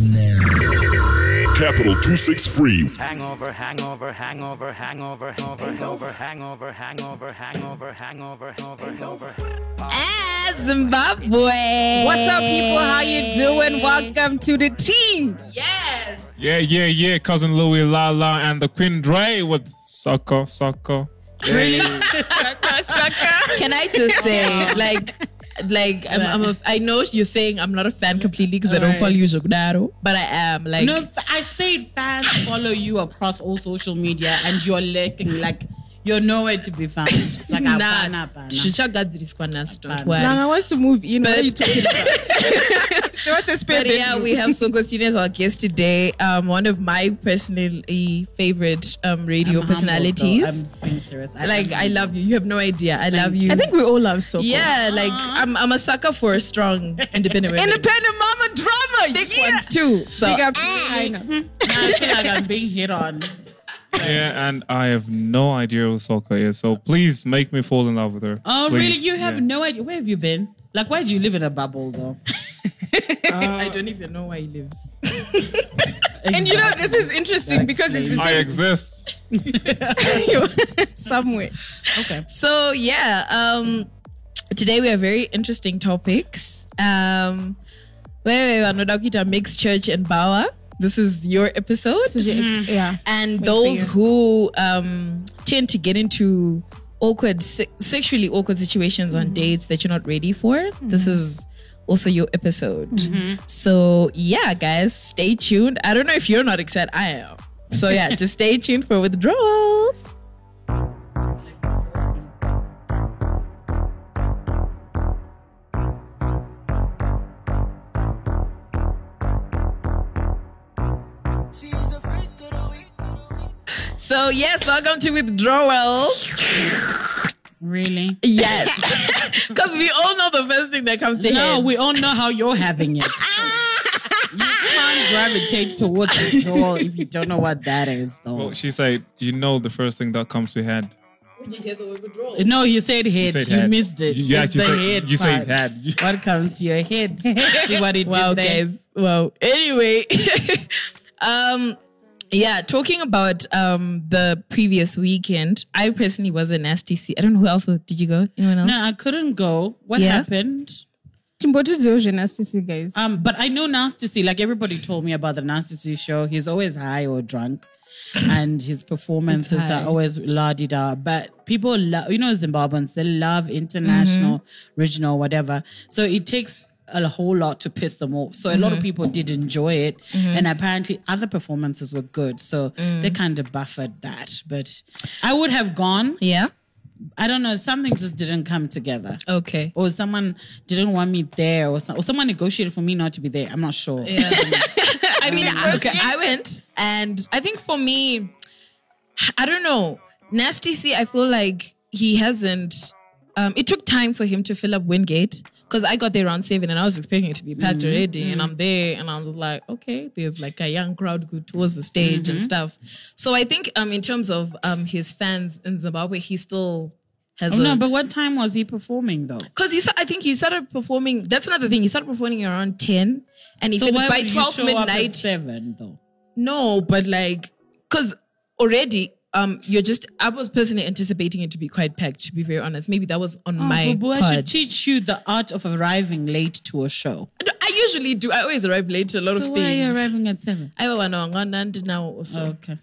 begins now. Capital 263. Hangover, hangover, hangover, hangover, hangover, hangover, hangover, hangover, hangover, hangover, hangover. Ah, Zimbabwe. What's up, people? How you doing? Welcome to the team. Yes. Yeah, yeah, yeah. Cousin Louis Lala and the Queen Dre with Sucker, Sucker. Really? sucker, sucker. Can I just say, like, like I'm, I'm a, I know you're saying I'm not a fan completely because I don't Alright. follow you, Jogdaro, but I am. Like, No, I said fans follow you across all social media and you're lurking like you're nowhere to be found. It's like, nah, hapana, hapana. Chichagadziriswa nas, don't Hapana. worry. Langa wants to move in. What But- are you talking about? she wants to spare But yeah, we have Sokostina as our guest today. Um, one of my personally favorite um radio I'm personalities. though. I'm being serious. I- like, I love you. You have no idea. I love you. I think we all love Soko. yeah, like I'm, I'm a sucker for a strong independent women. Independent mama drama. thick yeah. ones too. So Big up. I know. I feel like I'm being hit on. Yeah, and I have no idea who Soccer is, so please make me fall in love with her. Oh, Please. really? You have Yeah. no idea. Where have you been? Like, why do you live in a bubble, though? I don't even know where he lives. And you know, this is interesting That because it's been I exist. somewhere. Okay. So yeah, um, today we have very interesting topics. Um, where we are not kita mixed church and bhawa. This is your episode, mm-hmm. Yeah. and for those who um tend to get into awkward, se- sexually awkward situations on dates that you're not ready for. This is also your episode. So yeah, guys, stay tuned. I don't know if you're not excited. I am. So yeah, just stay tuned for withdrawals. So yes, welcome to withdrawals. Really? Yes, because we all know the first thing that comes to No, head. we all know how you're having it. you can't gravitate towards withdrawal if you don't know what that is, though. Well, she said, you know the first thing that comes to your head. no, you said head. You, said head. missed it. You, you It's actually the said, head you said head. What comes to your head? See what it wow, did there? guys. Wow. Anyway, um, yeah, talking about um the previous weekend, I personally was a nasty C. I don't know who else was. Did you go? Anyone else? No, I couldn't go. What Yeah? happened? Timboto Zio Nasty guys. Um, but I know Nasty C. Like everybody told me about the Nasty C show. He's always high or drunk, and his performances are always la di da. But people love, you know, Zimbabweans. They love international, Mm-hmm. regional, whatever. So it takes a whole lot to piss them off. So a lot of Mm-hmm. people did enjoy it, and apparently other performances were good. So Mm. they kind of buffered that. But I would have gone. Yeah. I don't know. Something just didn't come together Okay. or someone didn't want me there, or, some, or someone negotiated for me not to be there. I'm not sure. Yeah. I mean, I, okay, I went, and I think for me, I don't know. Nasty C, I feel like he hasn't. Um, it took time for him to fill up Wingate because I got there around seven, and I was expecting it to be packed already. And I'm there, and I was like, okay, there's like a young crowd go towards the stage and stuff. So I think, um, in terms of um his fans in Zimbabwe, he still has. Oh, a, no, but what time was he performing though? because he, I think he started performing. That's another thing. He started performing around ten, and he So fin- why by twelve show up at midnight. seven though? No, but like, because already, um, you're just. I was personally anticipating it to be quite packed. To be very honest, maybe that was on my Oh, but I should teach you the art of arriving late to a show. I usually do. I always arrive late to a lot So of why are you arriving at seven? I will know now also. Okay.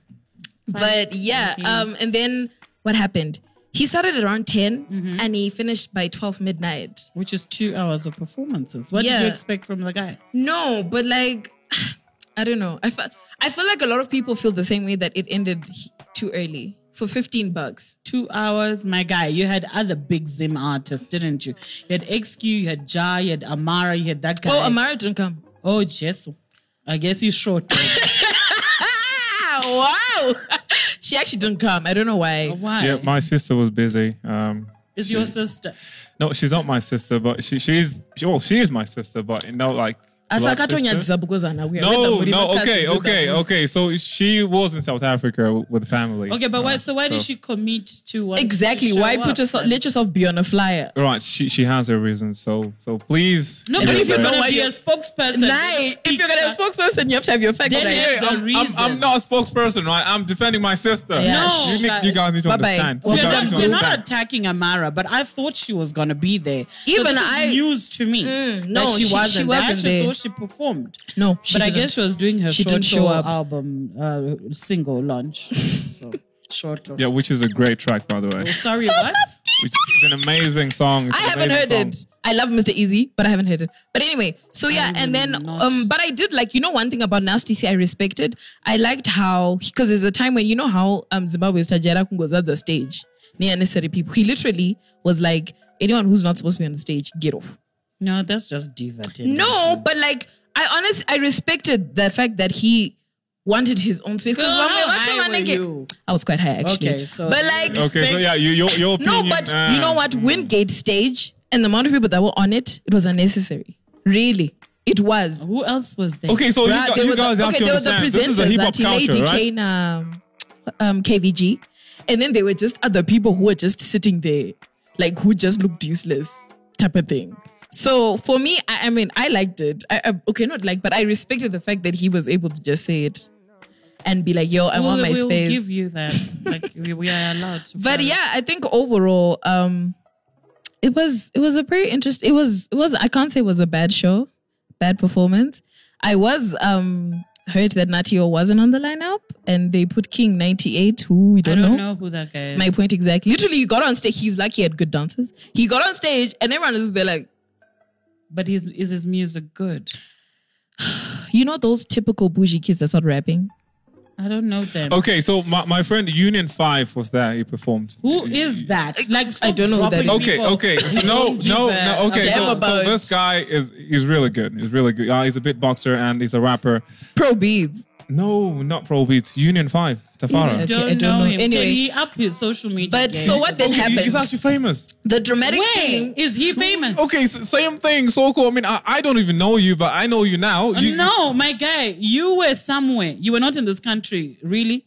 But yeah, um, and then what happened? He started around 10 and he finished by 12 midnight. Which is two hours of performances. What did you expect from the guy? No, but like, I don't know. I feel, I feel like a lot of people feel the same way that it ended too early for 15 bucks. Two hours, my guy. You had other big Zim artists, didn't you? You had XQ, you had Ja, you had Amara, you had that guy. Oh, Amara didn't come. Oh, Jesu. I guess he's short. Wow. she actually didn't come. I don't know why. Why? Yeah, my sister was busy. Um, Is your sister? no, she's not my sister, but she she's she, well, she is my sister, but you know, like Asi blood akatonyadzisa sister. because. No, no, okay, okay, okay. So she was in South Africa with family. Okay, but why? So why did she commit to one? Exactly. Why put yourself, let yourself be on a flyer? Right, she she has her reasons. So so please. No, And but if if you're you know gonna be a spokesperson, Nine. If you're gonna have a spokesperson, you have to have your facts Then right. yeah. Hey, the I'm, I'm. I'm not a spokesperson, right? I'm defending my sister. Yeah. No, you, need, you guys need to Bye-bye. understand. Well, You We're not, to we're not attacking Amara, but I thought she was gonna be there. So Even this is I- news to me. Mm, no, that she, she- she wasn't. I wasn't actually there. Thought she performed, No, she but I didn't. guess she was doing her She short didn't show up. album uh, single launch. so short. Of, Yeah, which is a great track, by the way. Sorry, what? Which is an amazing song. It's I an haven't heard amazing it. I love Mr. Eazi, but I haven't heard it. But anyway, so yeah, and then not- um, but I did like you know one thing about Nasty C I respected. I liked how because there's a time when you know how um Zimbabwe's Tajera goes at the stage near necessary people. He literally was like anyone who's not supposed to be on the stage, get off. No, that's just diva. tendency. No, but like I honestly I respected the fact that he wanted his own space. Girl, when we how watch him high were you? I was quite high actually. Okay, so- but like Okay, so yeah, you, your your opinion. no, but uh, you know what? Wingate stage and the amount of people that were on it, it was unnecessary. Really, it was. Who else was there? Okay, so you, Bruh, you were the- guys have okay, to they the understand. This is a presenters, hip hop culture, Lady right? Kane, um, um, KVG, and then there were just other people who were just sitting there, like who just looked useless, type of thing. So for me, I, I mean, I liked it. I, I, okay, not like, but I respected the fact that he was able to just say it and be like, "Yo, I we'll, want my we'll space." give you that. Like we, we are allowed. To but try. yeah, I think overall, um, it was it was a pretty interesting. It was it was I can't say it was a bad show, bad performance. I was um heard that Nutty O wasn't on the lineup, and they put King ninety eight, who we don't, don't know. know who that guy is. My point exactly. Literally, he got on stage. He's like he had good dancers. He got on stage, and everyone is there like, but his is his music good? you know, those typical bougie kids that start rapping. I don't know them. Okay, so my, my friend Union Five was there. He performed. Who is that? Like I don't know who that. Okay, people. okay. No, no, no. Okay, so, so this guy is he's really good. He's really good. Uh, he's a beatboxer and he's a rapper. Pro beats. No, not Pro Beats. Union Five. Tafara. Okay, don't, I don't know, know. him. Anyway. Can he up his social media? But game? so what then Okay, happened? He's actually famous. the dramatic Where thing. is he famous? Okay, s same thing. So cool. I mean, I, I don't even know you, but I know you now. You, no, my guy, you were somewhere. You were not in this country, really.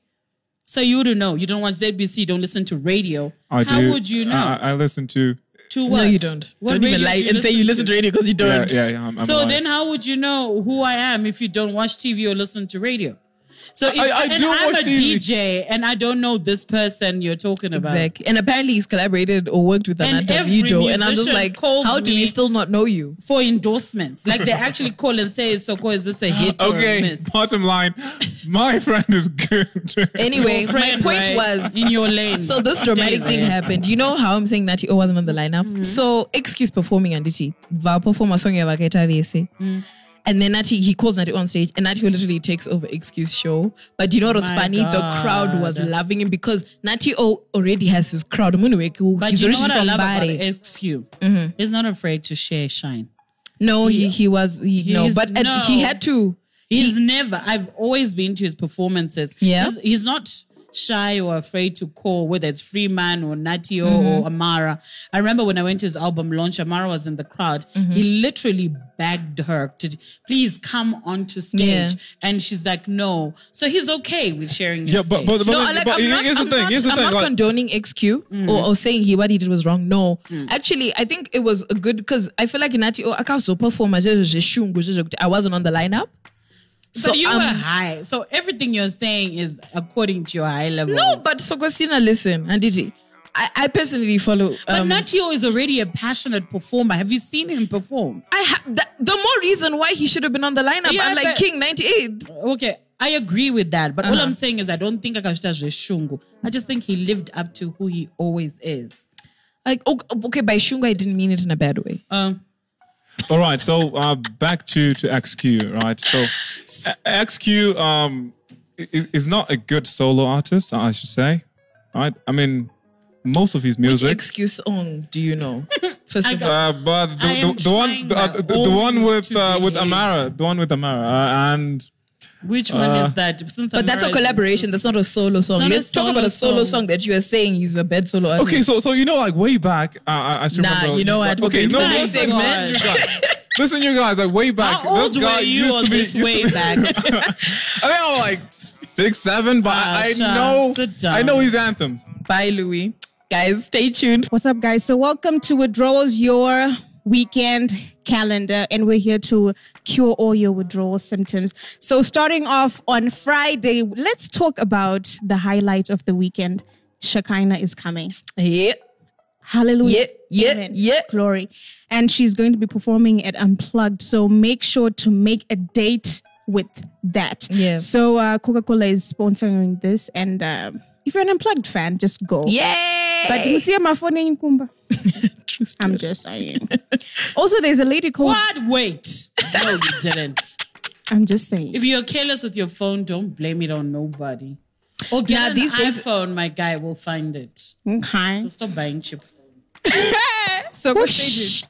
So you wouldn't know. You don't watch ZBC. You don't listen to radio. I How do. would you know? I, I listen to. To what? No, you don't. What don't even radio lie do and say you listen to radio because you don't. yeah, yeah. I'm, I'm So lying. then, how would you know who I am if you don't watch TV or listen to radio? So if, I- I and do I'm watch a TV. DJ and I don't know this person you're talking about. Exactly. And apparently he's collaborated or worked with And Anata every Video. And I'm just like, how do we still not know you? For endorsements, like they actually call and say, "So, is this a hit or a Okay, miss?" bottom line, my friend is good. Anyway, Your my point right? was in your lane. so this Stay dramatic thing there. happened. You know how I'm saying Nutty O wasn't on the lineup? Mm-hmm. So excuse performing Anditi. Va perform a song ya Vakaita VSA. And then Nutty, he calls Nutty on stage, and Nutty literally takes over excuse show. But you know what was My funny? The crowd was loving him because Nutty O already has his crowd. But he's you know what I love about Bari. XQ? Mm-hmm. He's not afraid to share shine. No, he he was he no, but at, no. he had to. He's He- never. I've always been to his performances. Yeah. he's, he's not shy or afraid to call whether it's Freeman or Nutty O Mm-hmm. or Amara. I remember when I went to his album launch, Amara was in the crowd. Mm-hmm. He literally begged her to please come onto stage, Yeah. and she's like, no. So he's okay with sharing. His yeah, but but, stage. but, no, like, but I'm not, here's the I'm thing. not, here's the I'm thing. not like- condoning XQ or, or saying he what he did was wrong. No, actually, I think it was a good because I feel like Nutty, oh, I can't so perform. I wasn't on the lineup. So you um, were high. So everything you're saying is according to your high level. No, but so Sokostina, listen, and did I, I personally follow. But Um, Nutty O is already a passionate performer. Have you seen him perform? I ha- th- the more reason why he should have been on the lineup. Yeah, I'm like but- King 98. Okay, I agree with that. But all Uh-huh. I'm saying is I don't think Akashita Shungu. I just think he lived up to who he always is. Like okay, okay, by Shunga, I didn't mean it in a bad way. Um, All right, so uh, back to to XQ, right? So XQ um, is not a good solo artist, I should say, right? I mean, most of his Which music. excuse song do you know? First of all, Uh, but the, I the, the one the, uh, the, the one with uh, with. Amara, the one with Amara, uh, and Which one Uh, is that? Since But that's a collaboration. That's not a solo song. Let's talk about a solo solo song. song that you are saying he's a bad solo artist. Okay, so so you know, like way back, uh, I, I still Nah, remember. you know what? We're Okay, to no, the listen, segment. you guys. listen, you guys, like way back. How old this guy were you used to be this used way to be, back? I think I was like six, seven, but Ah, I Sean, know. I know his anthems. Bye, Louis. Guys, stay tuned. What's up, guys? So, welcome to Withdrawals, your weekend calendar, and we're here to cure all your withdrawal symptoms. So, starting off on Friday, let's talk about the highlight of the weekend. Shekhinah is coming. Yeah. Hallelujah. Yeah, yeah, yeah. Glory. And she's going to be performing at Unplugged. So make sure to make a date with that. Yeah. So uh, Coca Cola is sponsoring this. And um if you're an Unplugged fan, just go. Yay! But you see my phone in Kumba. I'm just saying. also, there's a lady called. What? Wait. No, you didn't. I'm just saying. If you're careless with your phone, don't blame it on nobody. Or get Nah, an these days- iPhone, my guy will find it. Okay. So stop buying cheap phone. so what stages?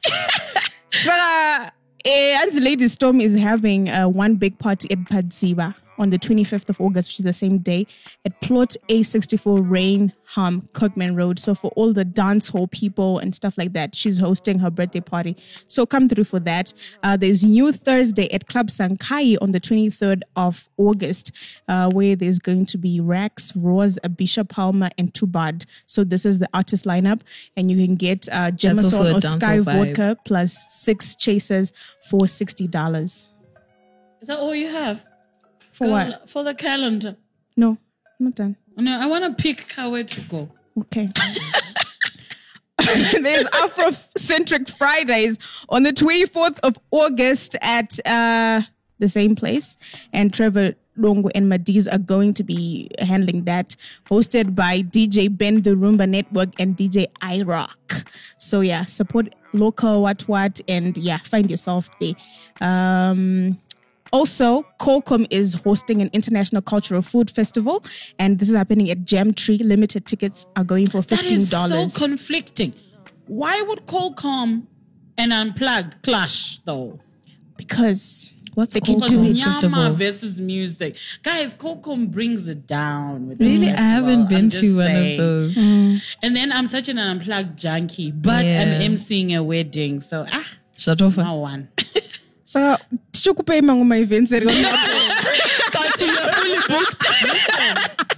So, uh, eh, as the Lady Storm is having uh, one big party at Padziba on the 25th of August, which is the same day, at Plot A64 Rain Rainham, Kirkman Road. So for all the dance hall people and stuff like that, she's hosting her birthday party. So come through for that. Uh, there's New Thursday at Club Sankai on the 23rd of August, uh, where there's going to be Rex, Rose, Abisha Palmer, and Tubad. So this is the artist lineup, and you can get uh, That's also Jameson or Sky vibe. Vodka plus six chasers for sixty dollars. Is that all you have? For what? For the calendar. No, I'm not done. No, I want to pick where to go. Okay. There's Afrocentric Fridays on the 24th of August at uh, the same place, and Trevor Longo and Madiz are going to be handling that, hosted by DJ Ben the Roomba Network and DJ iRock. So yeah, support local what what, and yeah, find yourself there. Um, also, Qualcomm is hosting an international cultural food festival, and this is happening at Gem Tree. Limited tickets are going for fifteen is dollars. so conflicting. Why would Qualcomm and Unplugged clash though? because What's they can Qualcomm do it. Festival? Nyama versus music. Guys, Qualcomm brings it down with this Really, I festival. haven't been to just one saying. of those. And then I'm such an unplugged junkie, but Yeah. I'm emceeing a wedding. So ah, Shut off. no one. So, chokupe mangoma events. that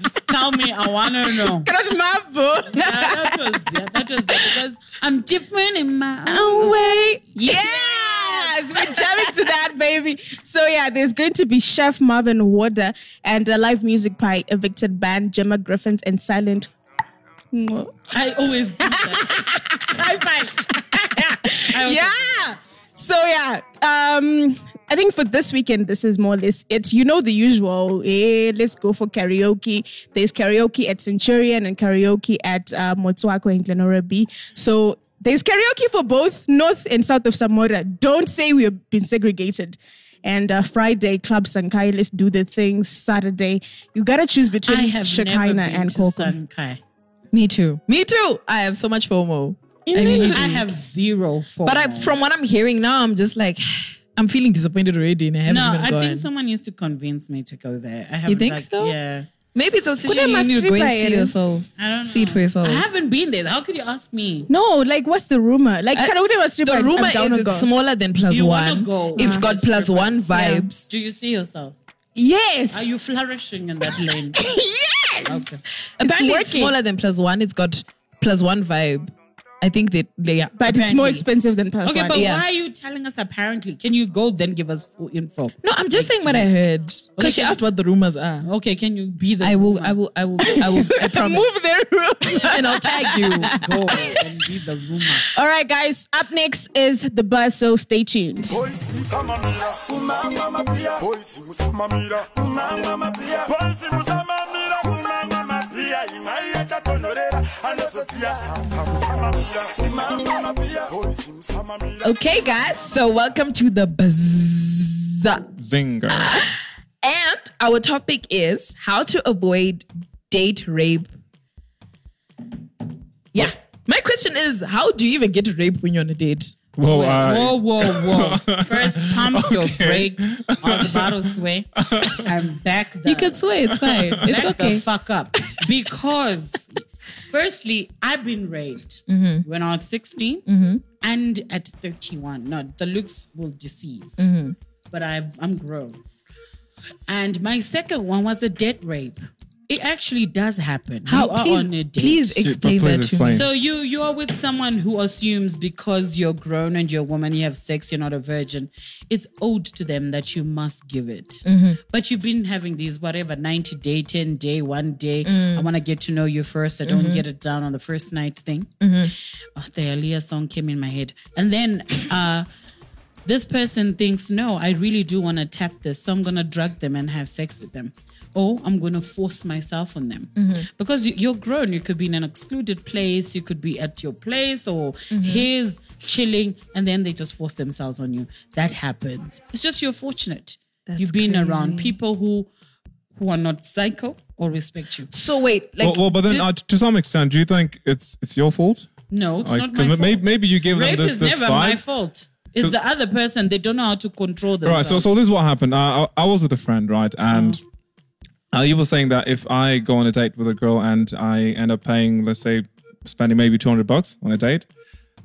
Just tell me, I wanna know. Cannot mabo. Yeah, that was yeah, that was it, because I'm different in my own way. yes, we're jamming to that, baby. So yeah, there's going to be Chef Marvin Warder and a live music by evicted band Gemma Griffins and Silent. I always do that. High five. I always- yeah. So yeah, um, I think for this weekend, this is more or less it. You know the usual. Eh, let's go for karaoke. There's karaoke at Centurion and karaoke at uh, Motswako in Glen Norah B. So there's karaoke for both North and South of Samora. Don't say we've been segregated. And uh, Friday, Club Sankai, let's do the things. Saturday, you gotta choose between I Shekhinah and to Qualcomm. Sankai. Me too. Me too. I have so much FOMO. I really do. I have zero FOMO. But I, from what I'm hearing now, I'm just like, I'm feeling disappointed already, and I haven't no, even I gone. think someone needs to convince me to go there. I have. You think like, so? Yeah. Maybe it's a situation you need to go and see ere? yourself. I don't know. See it for yourself. I haven't been there. How could you ask me? No, like what's the rumor? Like, I- karaoke was strip. the I'm- rumor I'm is to go. it's smaller than plus You wanna one. go. It's got plus Stripper. one vibes. Do you see yourself? Yes. Are you flourishing in that lane? yes. Okay. Apparently, it's working. smaller than plus one. It's got plus one vibe. I think that they, are. But it's more expensive than plus Okay, but Yeah. why are you telling us apparently? Can you go then give us full info? No, I'm just saying what I heard. Because she asked what the rumors are. Okay, can you be the I will, rumor? I will, I will, I will, I promise. Move their room. and I'll tag you. go and be the rumor. All right, guys. Up next is the buzz, so stay tuned. Okay, guys. So welcome to the buzz. Zinger. And our topic is how to avoid date rape. Yeah. My question is, how do you even get raped when you're on a date? Well, Wait, uh, whoa, whoa, whoa. First, pump your Okay. brakes. I was about to swear. And back the, You can swear. It's fine. It's back okay. the fuck up. Because, firstly, I've been raped Mm-hmm. when I was 16 and at 31. No, the looks will deceive. Mm-hmm. But I've, I'm grown. And my second one was a dead rape. It actually does happen. How? You are Please, on a date. please explain please that to explain. me. So you you are with someone who assumes because you're grown and you're a woman, you have sex, you're not a virgin. It's owed to them that you must give it. Mm-hmm. But you've been having these whatever 90 day, 10 day, one day. Mm. I want to get to know you first. I don't Mm-hmm. get it down on the first night thing. Oh, the Aaliyah song came in my head. And then uh this person thinks, no, I really do want to tap this. So I'm going to drug them and have sex with them. Or I'm going to force myself on them. Because you- you're grown. You could be in an excluded place. You could be at your place or his chilling. And then they just force themselves on you. That happens. It's just you're fortunate. That's You've been around people who who are not psycho or respect you. So wait, like, well, well, but then did- uh, to some extent, do you think it's it's your fault? No, it's Like, not 'cause my maybe, fault. maybe you gave Rape them this is this never vibe. my fault. It's the other person. They don't know how to control Right. So so this is what happened. Uh, I, I was with a friend, right, and Uh-huh. Uh, you were saying that if I go on a date with a girl and I end up paying, let's say, spending maybe two hundred bucks on a date,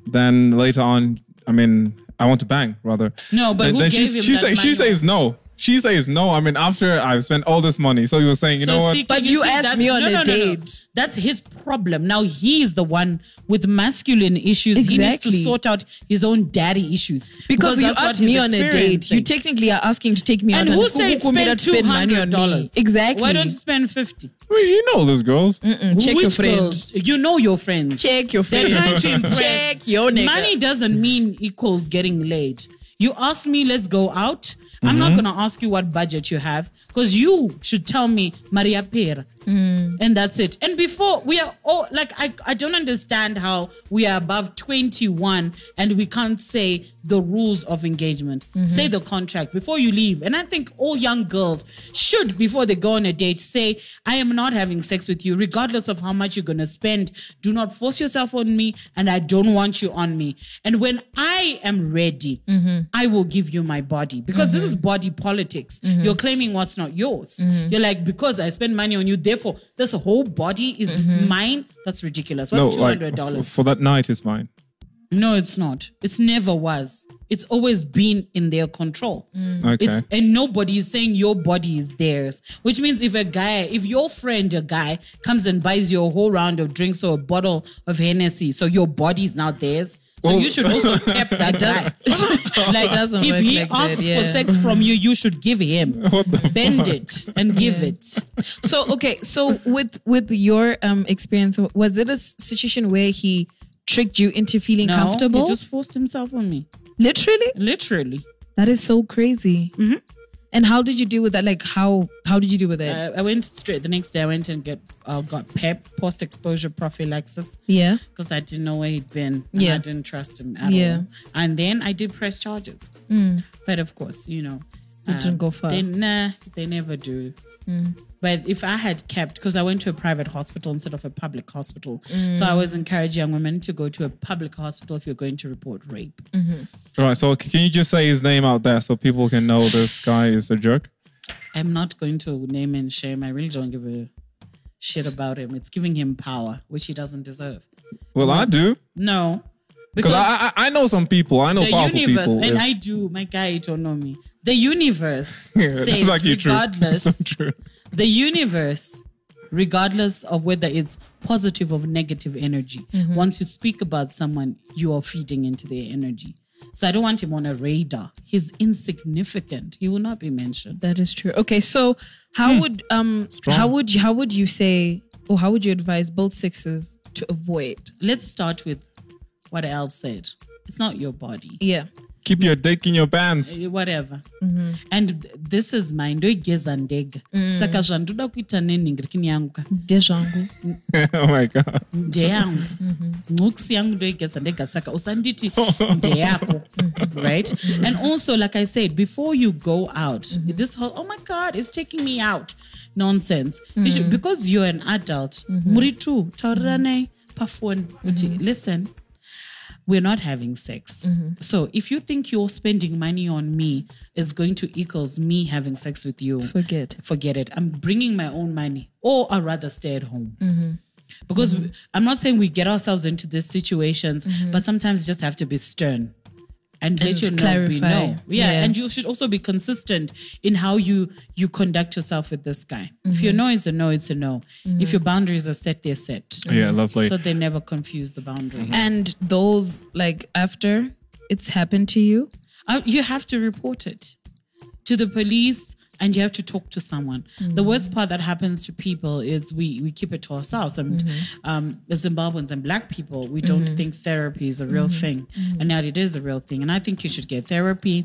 then later on, I mean, I want to bang rather. No, but then, who then gave she, him she that say, she says no. She says no. I mean, after I've spent all this money, so you were saying, you know what? But can you asked me on no, a no, no, no. date. That's his problem. Now he's the one with masculine issues. He needs to sort out his own daddy issues. because you asked me on a date, you technically are asking to take me and out. who and said who made spend us spend money hundred on dollars? Exactly. Why don't you spend fifty? Well, you know those girls. Mm, check Which your friends. girls? You know your friends. Check your friends. trying to impress. Check your nigga. Money doesn't mean equals getting laid. You ask me, let's go out. I'm Mm-hmm. not gonna ask you what budget you have because you should tell me Maria Per, Mm. and that's it. And before we are all like, I I don't understand how we are above 21 and we can't say the rules of engagement. Mm-hmm. Say the contract before you leave. And I think all young girls should, before they go on a date, say, I am not having sex with you, regardless of how much you're gonna spend. Do not force yourself on me, and I don't want you on me. And when I am ready, I will give you my body because this is body politics. You're claiming what's not yours. You're like, because I spend money on you, therefore this whole body is mm-hmm. mine. That's ridiculous. What's no, two like hundred dollars? for that night is mine. No, it's not. It's never was. It's always been in their control. Mm. Okay. It's and nobody is saying your body is theirs. Which means if a guy, if your friend, a guy, comes and buys you a whole round of drinks or a bottle of Hennessy, so your body is now theirs. So Well- you should also tap that guy. like doesn't if work he like that, asks yeah. for sex from you, you should give him. Bend it and give it. So okay, so with with your um experience, was it a situation where he tricked you into feeling No, comfortable? he just forced himself on me. Literally, Literally. that is so crazy. Mm-hmm. And how did you deal with that? Like how how did you deal with it? Uh, I went straight the next day. I went and get uh, got PEP, post exposure prophylaxis. yeah. because I didn't know where he'd been. And Yeah. I didn't trust him at Yeah. all. And then I did press charges. But of course, you know. It didn't go um, far. They, nah, they never do. Mm. But if I had kept, because I went to a private hospital instead of a public hospital. So I mm. always encourage young women to go to a public hospital if you're going to report rape. Mm-hmm. All right. So can you just say his name out there so people can know this guy is a jerk? I'm not going to name and shame. I really don't give a shit about him. It's giving him power, which he doesn't deserve. Well, I do No. because I, I I know some people. I know the powerful universe, people. and yeah. I do. My guy, you don't know me. The universe Yeah, that's says, actually true. regardless, so true. the universe, regardless of whether it's positive or negative energy, Mm-hmm. once you speak about someone, you are feeding into their energy. So I don't want him on a radar. He's insignificant. He will not be mentioned. That is true. Okay, so Hmm. how would um how would how would you say or how would you advise both sexes to avoid? Let's start with what Al said. It's not your body. Yeah. Keep your dick in your pants. Eh, whatever Mm-hmm. and this is my ndoigeza ndega Mm. saka zvandoda kuita nenhingirikini yangu ka Dejangu. oh my god. ndeyangu Mm-hmm. ncuksi yangu ndoigeza ndega saka usanditi ndeyako right and also like i said before you go out Mm-hmm. this whole oh my god it's taking me out nonsense Mm-hmm. should, because you're an adult muri two tauriranai pafone kuti listen we're not having sex. Mm-hmm. So if you think you're spending money on me is going to equals me having sex with you, Forget. forget it. I'm bringing my own money, or I'd rather stay at home. Mm-hmm. Because mm-hmm. I'm not saying we get ourselves into these situations, but sometimes you just have to be stern and, let And you know we clarify. know. Yeah, Yeah. and you should also be consistent in how you you conduct yourself with this guy. If your mm-hmm. no is a no, it's a no. If your mm-hmm. boundaries are set, they're set. Yeah, mm-hmm. lovely. So they never confuse the boundary. And those like after it's happened to you, Uh, you have to report it to the police and you have to talk to someone. Mm-hmm. The worst part that happens to people is we, we keep it to ourselves. And Mm-hmm. um, as Zimbabweans and black people, we don't think therapy is a real Mm-hmm. thing. And now it is a real thing. And I think you should get therapy.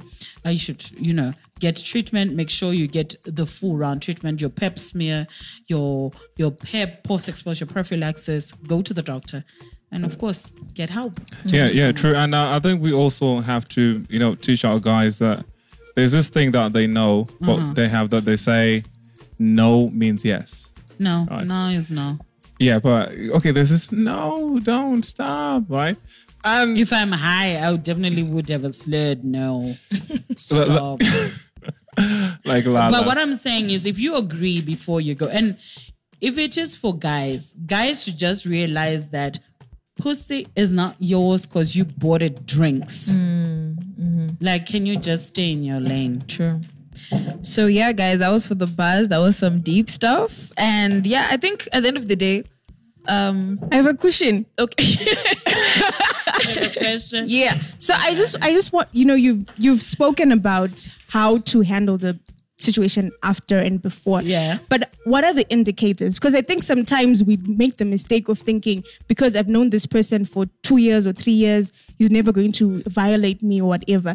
Uh, you should, you know, get treatment. Make sure you get the full round treatment, your Pap smear, your your PEP post exposure prophylaxis. Go to the doctor. And of course, get help. Yeah, yeah, true. And uh, I think we also have to, you know, teach our guys that there's this thing that they know, what mm-hmm. they have that they say no means yes. No, Right. no is no. Yeah, but okay, there's this no, don't stop, right? And If I'm high, I would definitely would have a slurred no. Stop. like Lala. but what I'm saying is, if you agree before you go, and if it is for guys, guys should just realize that pussy is not yours because you bought it drinks. Like, can you just stay in your lane? True. So yeah, guys, that was for the buzz. That was some deep stuff. And yeah, I think at the end of the day, um I have a question. okay. Question? Yeah. So I just I just want you know you've you've spoken about how to handle the situation after and before. Yeah. But what are the indicators? Because I think sometimes we make the mistake of thinking because I've known this person for two years or three years, he's never going to violate me or whatever.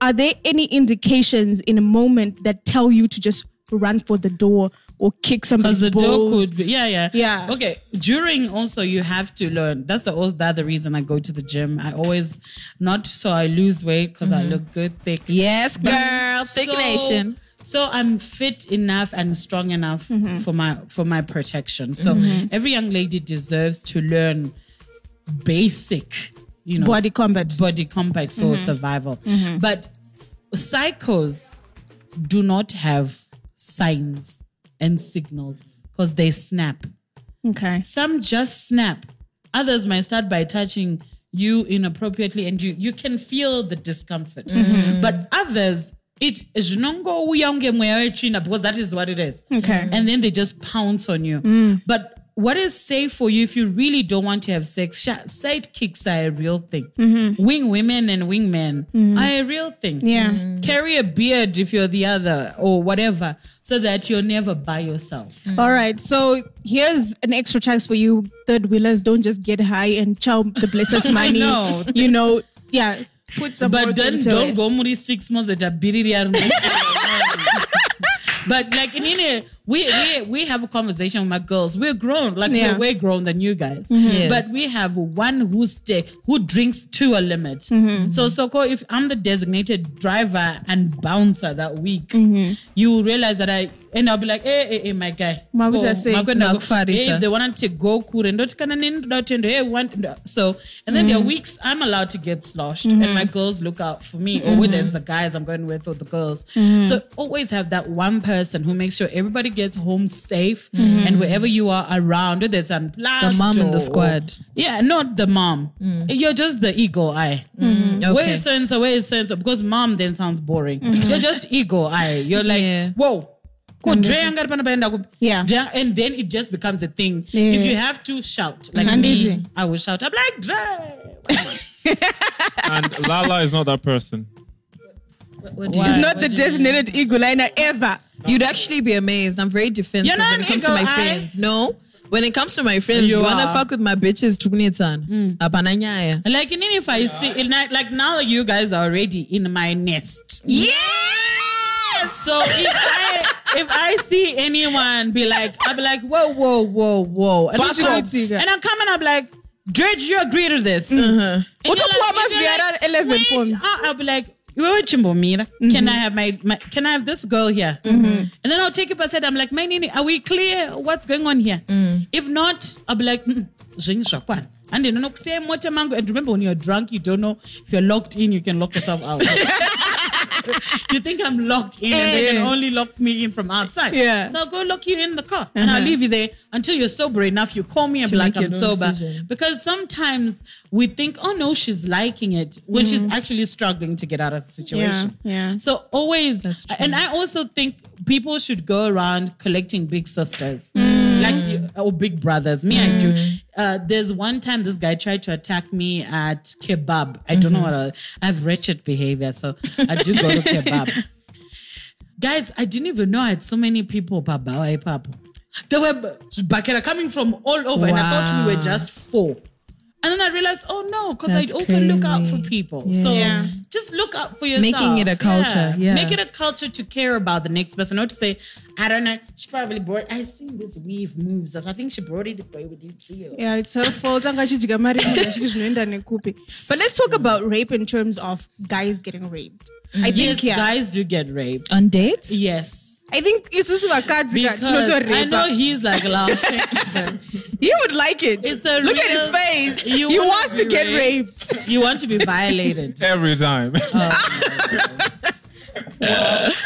Are there any indications in a moment that tell you to just run for the door or kick somebody's Because the door could be, yeah, yeah. Yeah. Okay. During also, you have to learn. That's the, the other reason I go to the gym. I always, not so I lose weight because I mm-hmm. look good, thick. yes, girl. Thick So- nation. So I'm fit enough and strong enough Mm-hmm. for my for my protection. So every young lady deserves to learn basic, you know, Body combat. body combat for Mm-hmm. survival. But psychos do not have signs and signals because they snap. Okay. Some just snap. Others might start by touching you inappropriately and you, you can feel the discomfort. Mm-hmm. But others, it is nongo uyange mweya china because that is what it is. Okay. And then they just pounce on you. Mm. But what is safe for you if you really don't want to have sex? Sha- Side are a real thing. Wing women and wing men are a real thing. Mm-hmm. Yeah. Carry a beard if you're the other or whatever, so that you're never by yourself. All right. So here's an extra chance for you, third wheelers. Don't just get high and chow the blessers money. know. You know, yeah. Put some but don't don't go muri six months at a biriri But like in India, we, we we have a conversation with my girls. We're grown, like Yeah. we're way grown than you guys. Mm-hmm. Yes. But we have one who stay who drinks to a limit. Mm-hmm. So Soko, if I'm the designated driver and bouncer that week, mm-hmm. you realize that I and I'll be like, hey, hey, hey my guy. Makuta go, say, makwenda go- Nakufarisa. hey, if they want to go kure ndoti kana nini ndoda kutenda, hey want so and then there are weeks I'm allowed to get sloshed and my girls look out for me or whether it's the guys I'm going with or the girls so always have that one person who makes sure everybody gets home safe mm. and wherever you are around whether it's unplugged The mom in the or- squad. yeah not the mom mm. eh, you're just the eagle eye mm. where Okay. is so where is so because mom then sounds boring you're just eagle eye you're like Yeah. whoa Kudrea ngari pano paenda kupi? Yeah. And then it just becomes a thing. Yeah. If you have to shout, like And me. I will shout. I'm like, Dre. and Lala is not that person. What do Why? you, He's not What the designated eagle liner ever. You'd actually be amazed. I'm very defensive when it comes to my friends. No. When it comes to my friends, you, You wanna are. fuck with my bitches. Hapana nyaya. Like, then if I see, like now you guys are already in my nest. Yes. So if I if I see anyone be like, I'll be like, whoa, whoa, whoa, whoa. And, Back I'm up. and I'm coming, I'll like, Dredge, you agree to this. And What about my you're VR 11 wait, forms? uh, I'll be like, Iwewe Chimbomira, Mm-hmm. can I have my, my can I have this girl here? And then I'll take it aside. I'm like, my nini, are we clear? What's going on here? Mm. If not, I'll be like, "Mm, and then no say mota mango. And remember, when you're drunk, you don't know if you're locked in, you can lock yourself out. you think I'm locked in, and they can only lock me in from outside. Yeah. So I'll go lock you in the car, and I'll leave you there until you're sober enough. You call me and To be like, I'm sober. decision. Because sometimes we think, oh no, she's liking it when she's actually struggling to get out of the situation. yeah. So always, That's true. and I also think people should go around collecting big sisters, Mm. Or big brothers. Me, I do. Uh, there's one time this guy tried to attack me at kebab. I don't Mm-hmm. know what I, I have wretched behavior, so I do go to kebab. Guys, I didn't even know I had so many people. Papa, Papa? They were bakera coming from all over, and I thought we were just four. And then I realized, oh no, because I That's also look out for people. Yeah. So Yeah. just look out for yourself. Making it a culture, yeah. yeah. Make it a culture to care about the next person. Not to say, I don't know, she probably brought, I've seen this weave moves. I think she brought it away with it. See Yeah, it's her fault. Anga achidya mari munhu achiti zvinoenda nekupi. But let's talk about rape in terms of guys getting raped. I think Yes, yeah. guys do get raped. On dates? Yes. I think isusu vakadzi ka Because I know he's like laughing. He would like it. It's a Look at his face. You he wanna wants to get raped. raped. you want to be violated. Every time.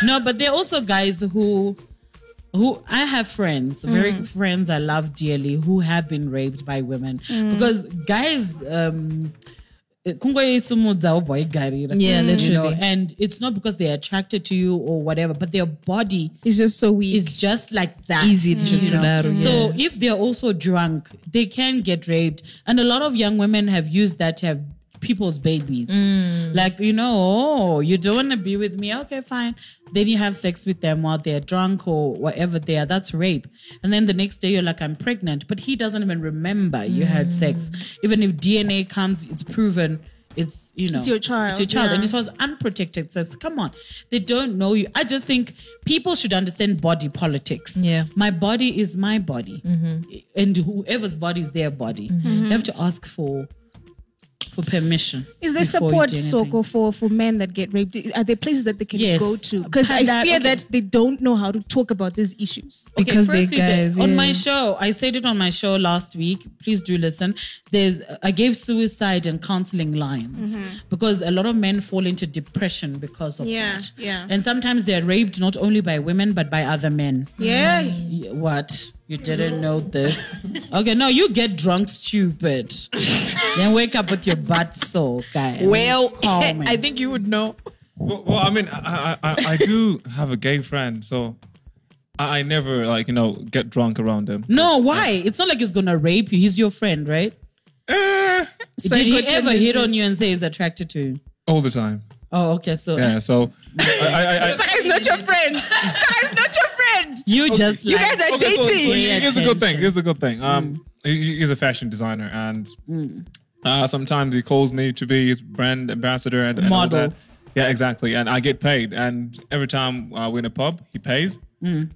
no, but there are also guys who who I have friends, very Mm. friends I love dearly, who have been raped by women. Mm. Because guys um kungoyesimudza wobva waigarira. Yeah, You know, literally. and it's not because they're attracted to you or whatever, but their body is just so weak. it's just like that. Easy to you know? kudaro, So if they're also drunk, they can get raped. And a lot of young women have used that to have people's babies. Mm. Like, you know, oh, you don't want to be with me. Okay, fine. Then you have sex with them while they're drunk or whatever they are. That's rape. And then the next day you're like, I'm pregnant. But he doesn't even remember you had sex. Mm. Even if DNA comes, it's proven. It's you know It's your child, It's your child, yeah. and this was unprotected. So come on, they don't know you. I just think people should understand body politics. Yeah. my body is my body, and whoever's body is their body. You have to ask for for permission. Is there support, do anything. Soko, for, for men that get raped? Are there places that they can Yes. go to? Uh, because I Panda- fear okay. that they don't know how to talk about these issues. Because they firstly, the- guys. on yeah. my show, I said it on my show last week. Please do listen. There's I gave suicide and counseling lines mm-hmm. because a lot of men fall into depression because of Yeah, that. yeah. And sometimes they're raped not only by women but by other men. Yeah. Y- What? You didn't know this? Okay, no, you get drunk stupid. then wake up with your butt sore, guy. Well. I think you would know. well, well, I mean, I, I, I- I do have a gay friend, so I, I never like you know get drunk around him. No, why? It's not like he's gonna rape you. He's your friend, right? Eh, Did he ever hit on you and say he's attracted to you? all the time. Oh, okay. So Yeah. So I, I, I, That is not your friend. That is not your friend. you just You like, guys are Okay, so- so dating. here's a good thing. attention. Here's a good thing. Um, he- he's a fashion designer, and uh, sometimes he calls me to be his brand ambassador and, and all Model. that. Yeah, exactly. And I get paid, and every time uh, we're in a pub, he pays.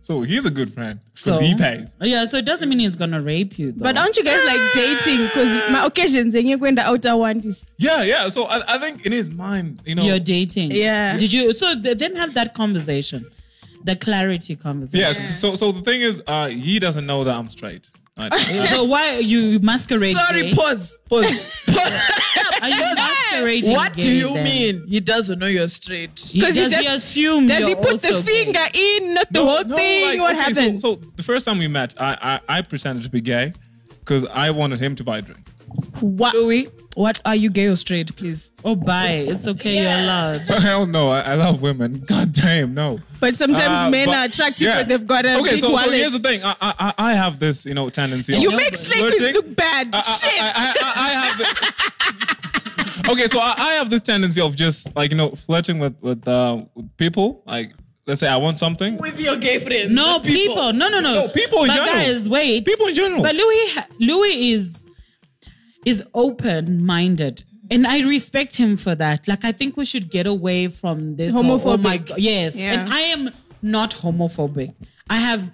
So he's a good friend because So he pays. Yeah, so it doesn't mean he's gonna rape you. Though. But aren't you guys like dating? Because my occasions, and you're going to outer one. is- Yeah, yeah. So I, I think in his mind, you know, you're dating. Yeah. Did you? So th- then have that conversation, the clarity conversation. yeah. So so the thing is, uh, he doesn't know that I'm straight. Right? Uh, So why are you masquerade? Sorry, gay? pause. Pause. Are you masquerading? what do you then? mean? He doesn't know you're straight. Because he does he just- assume? Does you're he put the also gay? finger in, not the no, whole no, thing? like, what okay, so- happened? So, the first time we met, I I, I pretended to be gay because I wanted him to buy a drink. what? Louis, what are you gay or straight, please? Oh, bye. It's okay. You're allowed. Hell no, I, I love women. God damn, no. But sometimes Uh, men but- are attractive yeah. when they've got a okay, big so, wallet. so here's the thing. I, I I- I have this you know tendency. you of make slave flirting. look bad. I, I- Shit. I, I, I, I have the, okay, so I, I have this tendency of just like you know flirting with with, uh, with people. Like let's say I want something. With your gay friends. No people. No, no, no. No, people in but general. Guys, wait. People in general. But Louis, ha- Louis is is open minded. And I respect him for that. Like, I think we should get away from this whole, oh my Homophobic. Yes. Yeah. And I am not homophobic. I have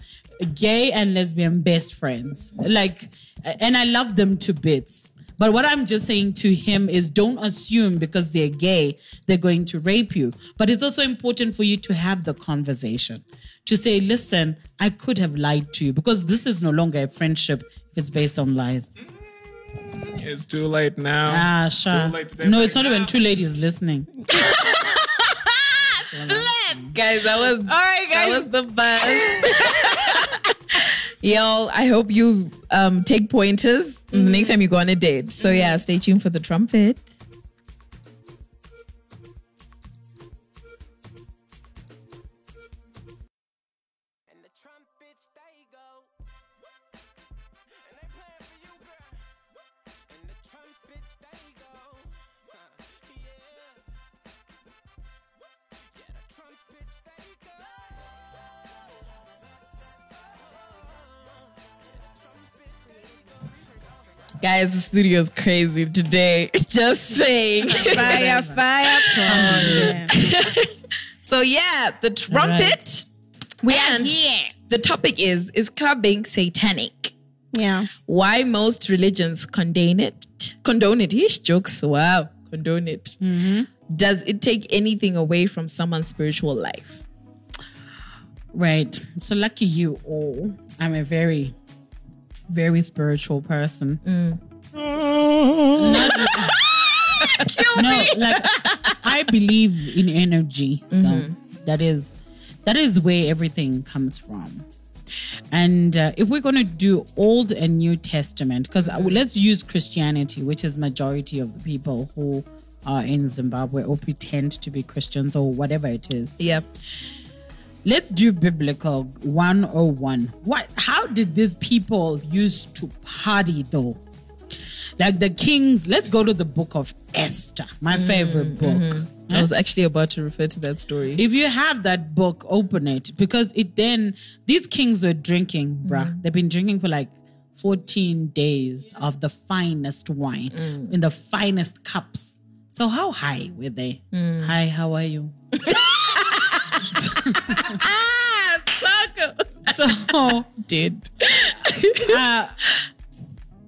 gay and lesbian best friends. Like, and I love them to bits. But what I'm just saying to him is don't assume because they're gay, they're going to rape you. But it's also important for you to have the conversation to say, listen, I could have lied to you because this is no longer a friendship if it's based on lies. It's too late now. Ah, sure. late today, No, it's not even too late. He's listening. Flip, guys, that was all right, guys. That was the best. Y'all, I hope you um, take pointers the next time you go on a date. So yeah, stay tuned for the trumpet. Guys, the studio is crazy today. Just saying. Fire, fire, so yeah, the trumpet. We and the topic is is clubbing satanic? Yeah. Why most religions condone it? Condone it. Ish, jokes. Wow, condone it. Mm-hmm. Does it take anything away from someone's spiritual life? Right. So lucky you all. I'm a very, very spiritual person. Mm. Not- no, like I believe in energy. So mm-hmm. that is that is where everything comes from. And uh, if we're going to do Old and New Testament, because mm-hmm. let's use Christianity, which is majority of the people who are in Zimbabwe or pretend to be Christians or whatever it is Yeah. Let's do biblical 101 what how did these people used to party though? Like the kings let's go to the book of esther my mm-hmm, favorite mm-hmm. book. I was actually about to refer to that story. if you have that book open it because it then these kings were drinking bruh. Mm-hmm. They've been drinking for like 14 days of the finest wine mm. in the finest cups. So how high were they? Mm. Hi how are you so Did. uh,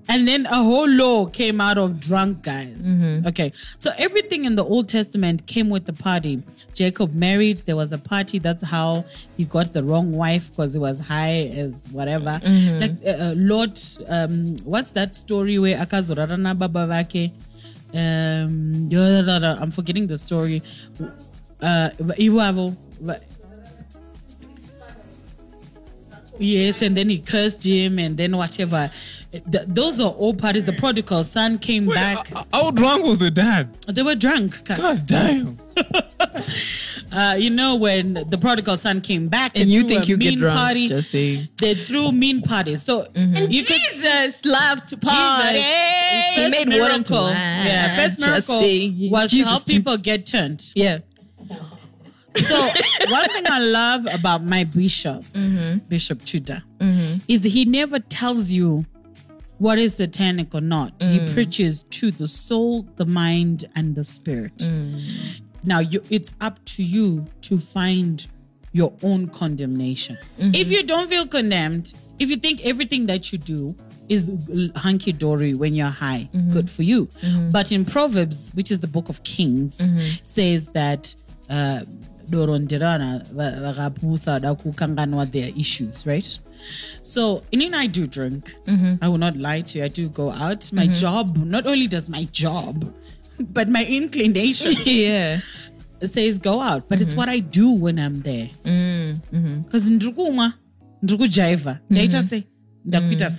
and then a whole law came out of drunk guys. Okay, so everything in the Old Testament came with the party. Jacob married, there was a party. That's how he got the wrong wife because he was high as whatever. Like uh, uh, Lord, um, what's that story where akazorarana baba vake? Um, I'm forgetting the story. Uh, Yes, and then he cursed him, and then whatever. Th- those are all parties. The prodigal son came back. How, how drunk was the dad? They were drunk. God damn. Uh, you know when the prodigal son came back, And you think a you get mean drunk? Party. Just saying. They threw mean parties. So you could Jesus loved to party. Jesus. He First made water into miracle, wine. yeah, first miracle saying. was Jesus to help people juice. get turned. Yeah. So one thing I love about my bishop, Mm-hmm. Bishop Tudor, is he never tells you what is satanic or not. Mm. He preaches to the soul, the mind, and the spirit. Mm. Now you, it's up to you to find your own condemnation. Mm-hmm. If you don't feel condemned, if you think everything that you do is hunky dory when you're high, Mm-hmm. good for you. But in Proverbs, which is the book of Kings, Mm-hmm. says that. Uh, doronderana va- vakapusa da kukanganwa their issues, right? So, in I do drink. Mm-hmm. I will not lie to you. I do go out. My mm-hmm. job, not only does my job, but my inclination Yeah. says go out. But it's mm-hmm. what I do when I'm there. Because ndrukumwa, ndrukujiva. Ndaita say, ndakuita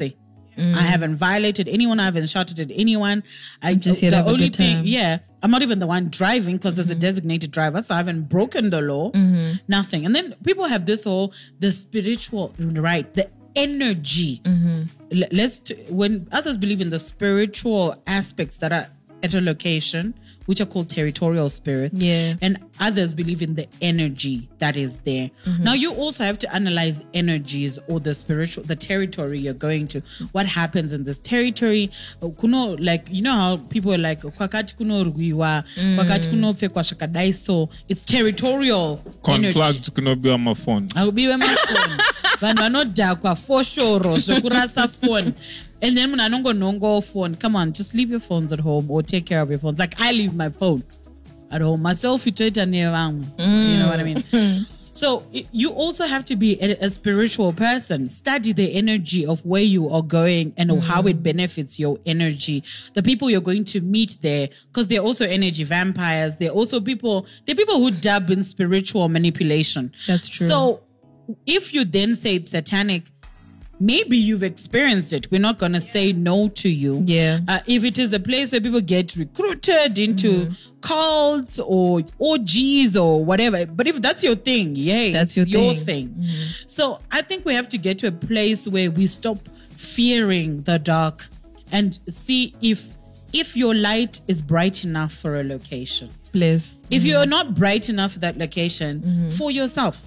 say. I mm. haven't violated anyone. I haven't shouted at anyone. I just here to the only thing, yeah. I'm not even the one driving because there's a mm-hmm. designated driver, so I haven't broken the law. Mm-hmm. Nothing. And then people have this whole the spiritual right, the energy. Mm-hmm. L- let's t- when others believe in the spiritual aspects that are at a location, which are called territorial spirits, Yeah. and others believe in the energy that is there. Mm-hmm. Now you also have to analyze energies or the spiritual, the territory you're going to. What happens in this territory? Kuno, like you know how people are like kwakati kuno rwiwa, mm. kwakati kuno pfekwa zvakadai. So it's territorial energy. Unplugged could not be on my phone. I'll be with my phone. vanhu vanodhakwa foshoro zvekurasa phone and then munhu anongonhongawo phone come on just leave your phones at home or take care of your phones like i leave my phone at home maselfi toita nevamwe you know what i mean mm. so i- you also have to be a, a spiritual person. Study the energy of where you are going and how it mm. benefits your energy. The people you're going to meet there, because they're also energy vampires. They're also people. They're people who dab in spiritual manipulation. That's true. So if you then say it's satanic. Maybe you've experienced it. We're not going to say no to you. Yeah. Uh, if it is a place where people get recruited into Mm-hmm. cults or orgies or whatever, but if that's your thing, yay, That's your your thing. Mm-hmm. So I think we have to get to a place where we stop fearing the dark and see if if your light is bright enough for a location. Please. If you're not bright enough for that location for yourself,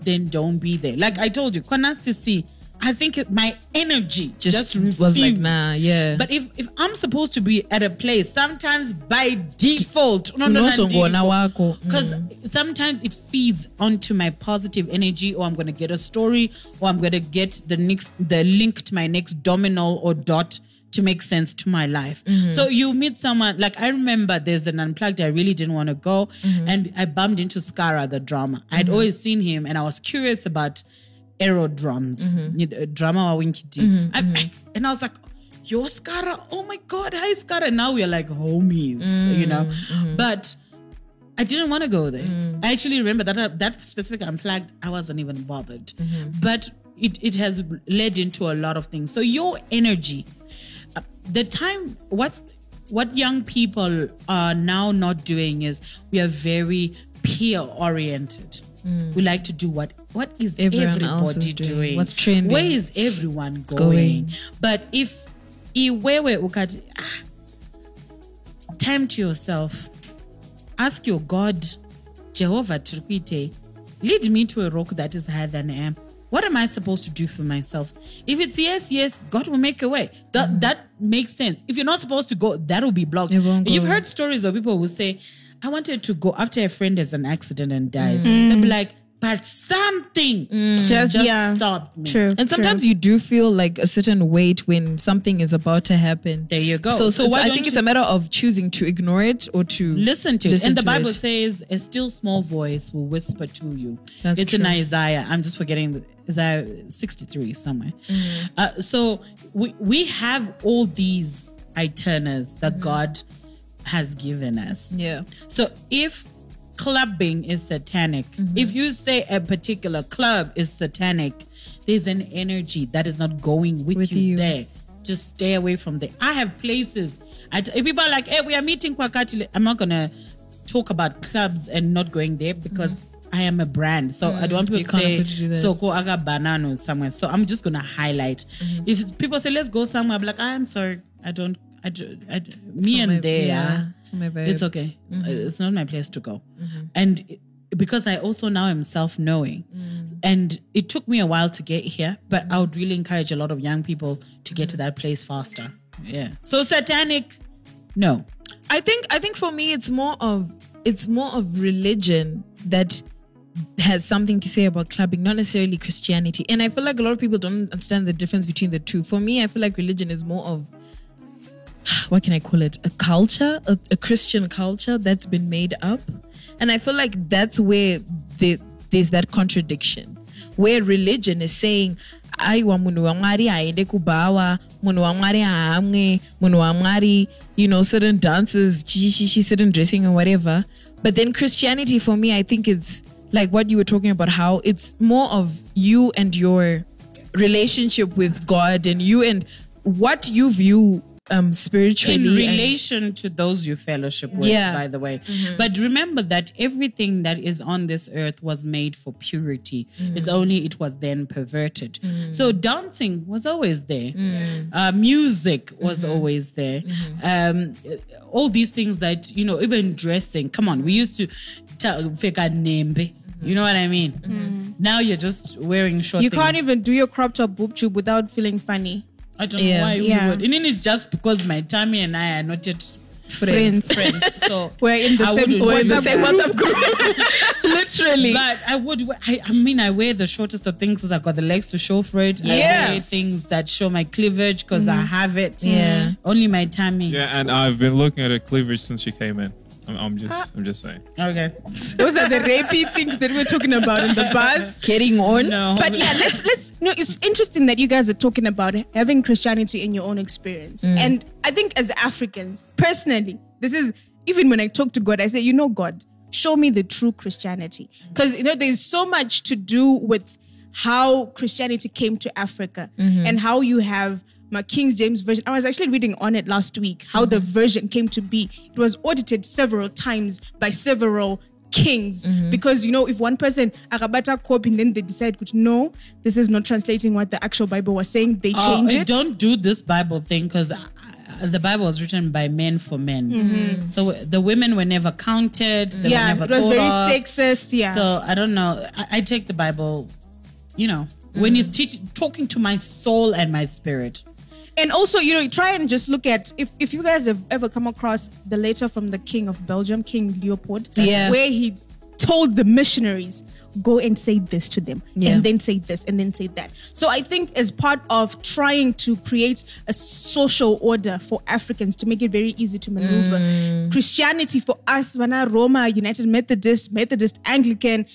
then don't be there. Like I told you, Konasti see, I think it, my energy just, Just, was like, refused. nah, yeah. But if if I'm supposed to be at a place, sometimes by default, no, no, no, because mm. sometimes it feeds onto my positive energy, or I'm gonna get a story, or I'm gonna get the next the link to my next domino or dot to make sense to my life. Mm-hmm. So you meet someone like I remember there's an unplugged I really didn't want to go, mm-hmm. and I bumped into Skara the drama. I'd mm-hmm. always seen him, and I was curious about aerodrums, you mm-hmm. know, drama wa Winky D. Mm-hmm, I- mm-hmm. I- and I was like, Yo, Skara, oh my God, hi Skara. Now we're like homies, you mm, know. But I didn't want to go there. Mm. I actually remember that uh, that specific unplugged, I wasn't even bothered. But it, it has led into a lot of things. So your energy, uh, the time, what's what young people are now not doing is we are very peer oriented. We like to do what what is Everyone everybody is doing. doing? What's trending? Where is everyone going? Going. But if iwewe ukati ah, time to yourself ask your god jehovah tiri lead me to a rock that is higher than i am what am i supposed to do for myself if it's yes yes god will make a way that that makes sense if you're not supposed to go that will be blocked you've heard stories of people who say i wanted to go after a friend has an accident and dies they'll be like but something Just, just yeah. stopped me True. And sometimes you do feel like a certain weight when something is about to happen. There you go. So, So so why I don't think it's a matter of choosing to ignore it or to listen to it. And the Bible it. says, a still small voice will whisper to you. That's it's in. Isaiah. I'm just forgetting the, Isaiah 63 somewhere. Mm-hmm. Uh, so we, we have all these itinerars that God has given us. Mm-hmm. Yeah. So if clubbing is satanic, Mm-hmm. if you say a particular club is satanic, there's an energy that is not going with, With you, you. there. Just stay away from there. I have places. I t- people are like, hey, we are meeting Kwakati. I'm not gonna talk about clubs and not going there because I am a brand. So I don't want people Mm-hmm. You to say afford to do that. so go aga banana somewhere. So I'm just gonna highlight. Mm-hmm. If people say let's go somewhere, I'm like, I'm sorry, I don't. I, I me and they yeah, are it's not my vibe. it's okay. It's, mm-hmm. it's not my place to go. Mm-hmm. And it- because I also now am self knowing, mm. and it took me a while to get here, but I would really encourage a lot of young people to get to mm-hmm. that place faster. Yeah. So satanic, no. I think I think for me it's more of it's more of religion that has something to say about clubbing, not necessarily Christianity. And I feel like a lot of people don't understand the difference between the two. For me, I feel like religion is more of what can I call it? A culture, a, a Christian culture that's been made up. And I feel like that's where the, there's that contradiction. Where religion is saying, aiwa munhu wa mwari aende kubawa munhu wa mwari ahamwe munhu wa you know certain dances certain dressing and whatever but then christianity for me i think it's like what you were talking about how it's more of you and your relationship with god and you and what you view um spiritually in and- relation to those you fellowship with, Yeah. by the way. Mm-hmm. But remember that everything that is on this earth was made for purity. Mm. It's only it was then perverted. Mm. So dancing was always there. Mm. Uh, music was mm-hmm. always there. Mm-hmm. Um, all these things that you know, even dressing. Come on, we used to tell feka nembe. You know what I mean? Now you're just wearing short. You things. can't even do your crop top boob tube without feeling funny. I don't Yeah. know why we Yeah. would. And then it's just because my tummy and I are not yet friends. friends. So We're in the I same wouldn't We're in the same WhatsApp group. Literally. But I would. I, I mean, I wear the shortest of things because I got the legs to show for it. I wear Yes. things that show my cleavage because I mm. have it. Yeah. Only my tummy. Yeah, and I've been looking at her cleavage since she came in. I'm, I'm just, I'm just saying. Okay. Those are the rapey things that we're talking about in the bus. Getting on. No. But yeah, let's let's. No, it's interesting that you guys are talking about having Christianity in your own experience, mm. and I think as Africans, personally, this is even when I talk to God, I say, you know, God, show me the true Christianity, because you know there's so much to do with how Christianity came to Africa mm-hmm. and how you have my King James version. I was actually reading on it last week how the version came to be. It was audited several times by several kings because you know if one person akabata copy and then they decide no this is not translating what the actual bible was saying they Oh, change and it Don't do this Bible thing because the Bible was written by men for men. So the women were never counted. They Mm-hmm. yeah were it was very of. sexist yeah So I don't know. I, I take the Bible, you know, when Mm. he's teaching, talking to my soul and my spirit. And also you know try and just look at if, if you guys have ever come across the letter from the king of belgium king leopold Yeah. where he told the missionaries go and say this to them Yeah. and then say this and then say that so i think as part of trying to create a social order for africans to make it very easy to maneuver Mm. christianity for us wana roma united methodist methodist anglican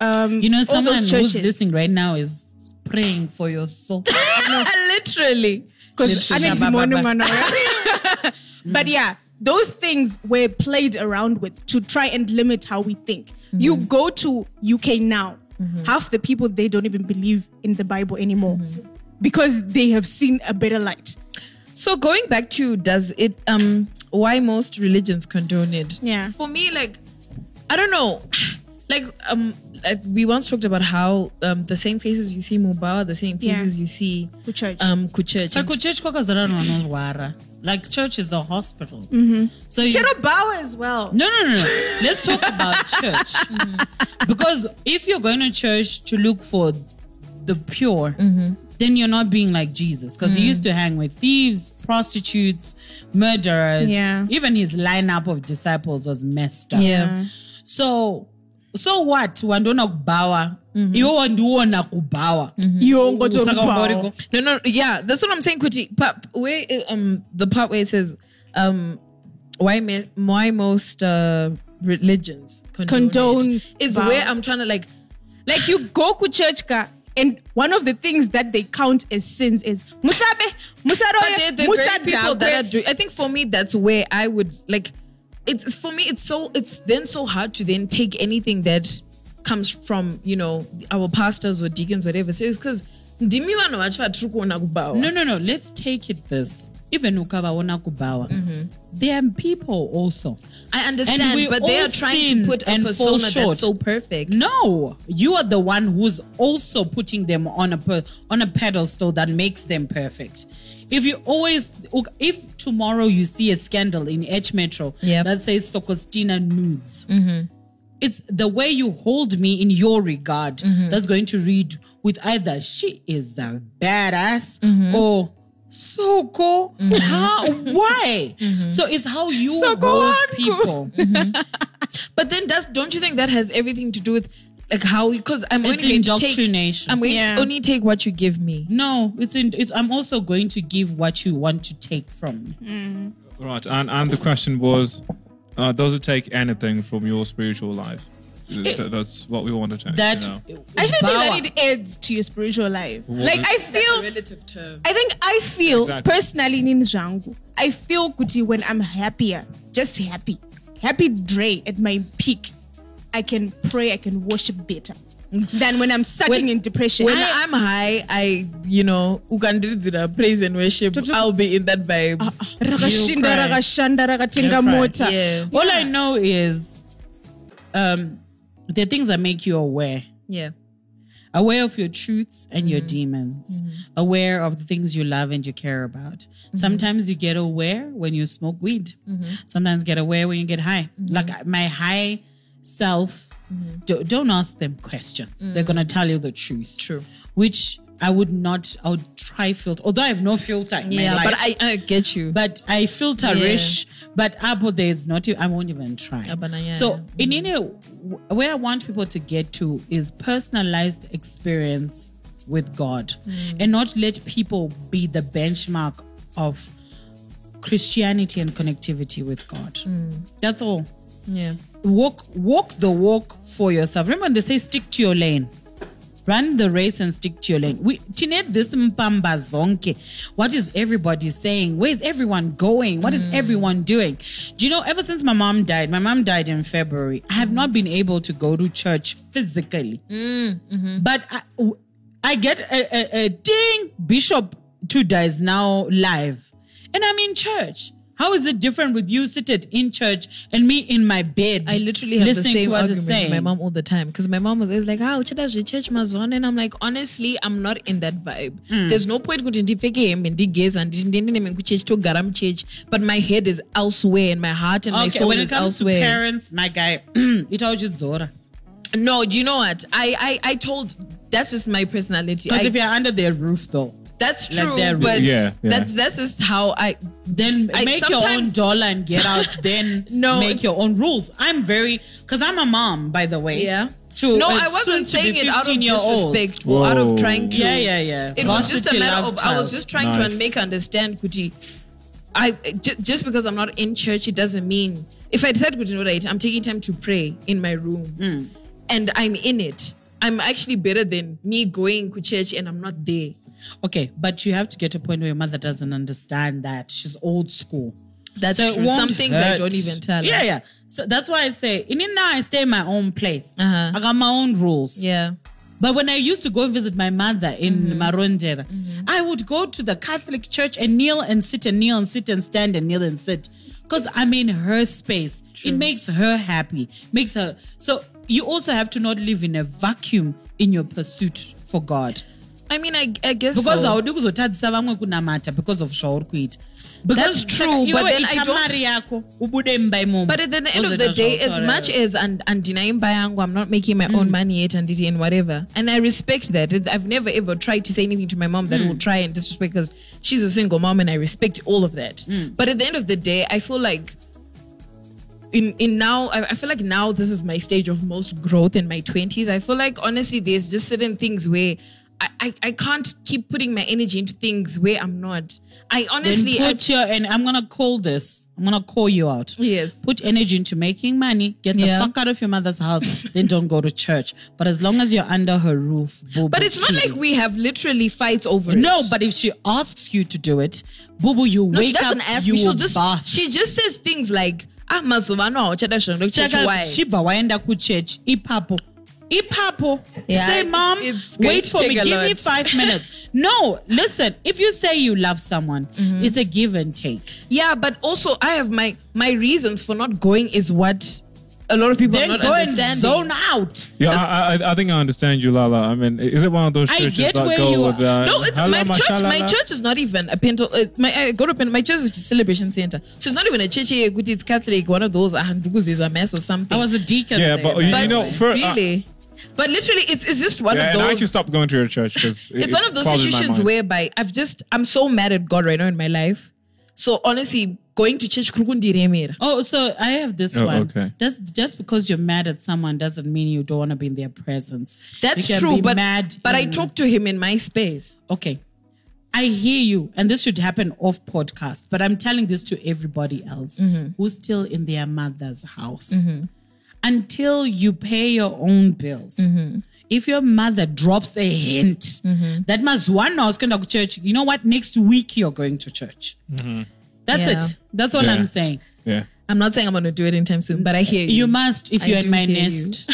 um You know, someone who's listening right now is praying for your soul. Literally. Because I Literally. need to mourn on But yeah, those things were played around with to try and limit how we think. You mm-hmm. go to UK now, mm-hmm. half the people they don't even believe in the Bible anymore mm-hmm. because they have seen a better light. So going back to does it um why most religions condone it? Yeah. For me, like I don't know. Like um like we once talked about how um the same faces you see Mubawa, the same Yeah. faces you see To church. um Kuchurch. Like, church kwakazara vanozvara. Like, church is a hospital. Mm-hmm. So you, Cherobawa as well. No, no, no, no. Let's talk about church. Because if you're going to church to look for the pure, then you're not being like Jesus. Because he used to hang with thieves, prostitutes, murderers. Yeah. Even his lineup of disciples was messed up. Yeah. So, so what? Wandona kubawa. Iwo wandiona kubawa. You go to Saka umboriko. No, no, yeah, that's what I'm saying, Kuti. But where um the part where it says um why me, why most uh religions condone, Condone it is vow. where I'm trying to like Like you go to church ka, and one of the things that they count as sins is musabe, but musaroye, they're the very people that are doing. I think for me that's where I would like. It's for me. It's so. It's then so hard to then take anything that comes from you know our pastors or deacons whatever. So it's because ndimi vanhu vacho vatiri kuona kubawa. No, no, no. Let's take it this. Even ukavaona kubawa. Mm-hmm. they are people also. I understand, but they are trying to put a persona that's so perfect. No, you are the one who's also putting them on a per, on a pedestal that makes them perfect. If you always, if tomorrow you see a scandal in H Metro Yep. that says Sokostina nudes, mm-hmm. it's the way you hold me in your regard mm-hmm. that's going to read with either she is a badass mm-hmm. or Soko. How? Why? So it's how you Soko hold people. But then does don't you think that has everything to do with like how because I'm It's only going to take indoctrination. I'm going Yeah. to only take what you give me. No, it's in. It's. I'm also going to give what you want to take from me. Right, and and the question was, uh, does it take anything from your spiritual life? Th- that's what we want to take. That you know? I should think that it adds to your spiritual life. What Like is- I feel relative term. I think I feel Exactly. personally in Jangu, I feel kuti when I'm happier, just happy, happy Dre at my peak, I can pray, I can worship better than when I'm sucking When- in depression. When I- I'm high, I you know ukandiridzira praise and worship. I'll be in that vibe. Ah, ah. rakashinda cry. rakashanda rakatenga mota yeah, All I know is, um, the things that make you aware, yeah. aware of your truths and your mm-hmm. demons, mm-hmm. aware of the things you love and you care about. Mm-hmm. Sometimes you get aware when you smoke weed. Sometimes get aware when you get high. Like my high self, do, don't ask them questions. They're gonna tell you the truth. True. Which I would not. I would try filter. Although I have no filter in Yeah, my but. I, I get you. but I filterish. But Apple, there's not. I won't even try. Ah, but, yeah, so yeah. in any where I want people to get to is personalized experience with God, Mm. and not let people be the benchmark of Christianity and connectivity with God. Mm. That's all. yeah. Walk, walk the walk for yourself. Remember, when they say stick to your lane. Run the race and stick to your lane. We tine this mpamba zonke. What is everybody saying? Where is everyone going? What is hmm. everyone doing? Do you know? Ever since my mom died, my mom died in February. I have not been able to go to church physically. Hmm, mm-hmm. But I, I get a, a, a ding. Bishop Tudor is now live, and I'm in church. How is it different with you seated in church and me in my bed? I literally have the listening same to argument with my mom all the time because my mom was always like, "Ah, uchada church mazwana," and I'm like, honestly, I'm not in that vibe. Hmm. There's no point kuti ndipfeke hembe ndigeze handiende neme kuchechi togara muchechi, but my head is elsewhere and my heart and my Okay, soul when it comes to elsewhere. parents, my guy, itaochidzora. no, do you know what? I I I told that's just my personality. Because if you're under their roof, though, that's true, they're- but Yeah, yeah. that's that's just how I. then I make your own dollar and get out. Then No, make your own rules. I'm very because I'm a mom, by the way. Yeah. To no, I wasn't saying it out of 15-year-old. disrespect or out of trying to. Yeah, yeah, yeah. It was just a matter love of I was just trying Nice. to make understand, Kuti. I j- just because I'm not in church, it doesn't mean if I said Kuti, know right, I'm taking time to pray in my room, Hmm. and I'm in it. I'm actually better than me going to church and I'm not there. Okay, but you have to get to a point where your mother doesn't understand that she's old school. That's So true. Some things I don't even tell. her. Yeah, yeah. So that's why I say, in now, I stay in my own place. Uh-huh. I got my own rules. yeah. But when I used to go visit my mother in Mm-hmm. Marondera, I would go to the Catholic church and kneel and sit and kneel and sit and stand and kneel and sit. Because I'm in her space. It makes her happy. Makes her so you also have to not live in a vacuum in your pursuit for God. I mean, I, I guess Because so. haudi kuzotadzisa vamwe kunamata because of zvauri kuita. Because That's true, but then I don't- yako ubude mumba imomo. But at the end of the day, as much as and and denying bayangu, I'm not making my own mm. money yet and and whatever. And I respect that. I've never ever tried to say anything to my mom that mm. will try and disrespect because she's a single mom and I respect all of that. Mm. But at the end of the day, I feel like in in now I, I feel like now this is my stage of most growth in my 20s. I feel like honestly there's just certain things where I, I, I can't keep putting my energy into things where I'm not. I Then honestly I, put your and I'm gonna call this. I'm gonna call you out. Yes. Put energy into making money. Get the Yeah. fuck out of your mother's house. then don't go to church. But as long as you're under her roof, boo But it's not like we have literally fights over it. No, but if she asks you to do it, boo boo, you No, wake she doesn't up. ask you me. She'll just bath. she just says things like, "Ah, mazuva ano hauchada shanga kuchechi Chaka- why?" shibva waenda kuchechi ipapo ipapo Yeah, say mom it's going wait for me take a give me five minutes no listen if you say you love someone Mm-hmm. it's a give and take Yeah, but also I have my my reasons for not going is what a lot of people then are not go and understanding. zone out Yeah, I, I, I think I understand you, Lala. I mean, is it one of those I churches get that where go you with are. uh, no, it's hala my church. My church is not even a pental. Uh, my I go to pen, my church is a celebration center, so it's not even a church. here, good, It's Catholic, one of those. Ah, ndugu is a mess or something. i was a deacon Yeah, there, but man. you know, for, uh, really, but literally, it's it's just one Yeah, of and I those. actually stopped going to your church because it's one of those situations whereby I've just I'm so mad at God right now in my life. So honestly, going to church kurukundiremera. Oh, so I have this Oh, one. okay. Just just because you're mad at someone doesn't mean you don't want to be in their presence. That's true, but mad but I in- talk to him in my space. Okay. I hear you, and this should happen off podcast, but I'm telling this to everybody else Mm-hmm. who's still in their mother's house. Until you pay your own bills. Mm-hmm. If your mother drops a hint that must one I was going to church, you know what? Next week you're going to church. That's Yeah. it. That's all Yeah. I'm saying. Yeah. I'm not saying I'm gonna do it anytime soon, but I hear you. You must, if I you're in my hear you. nest,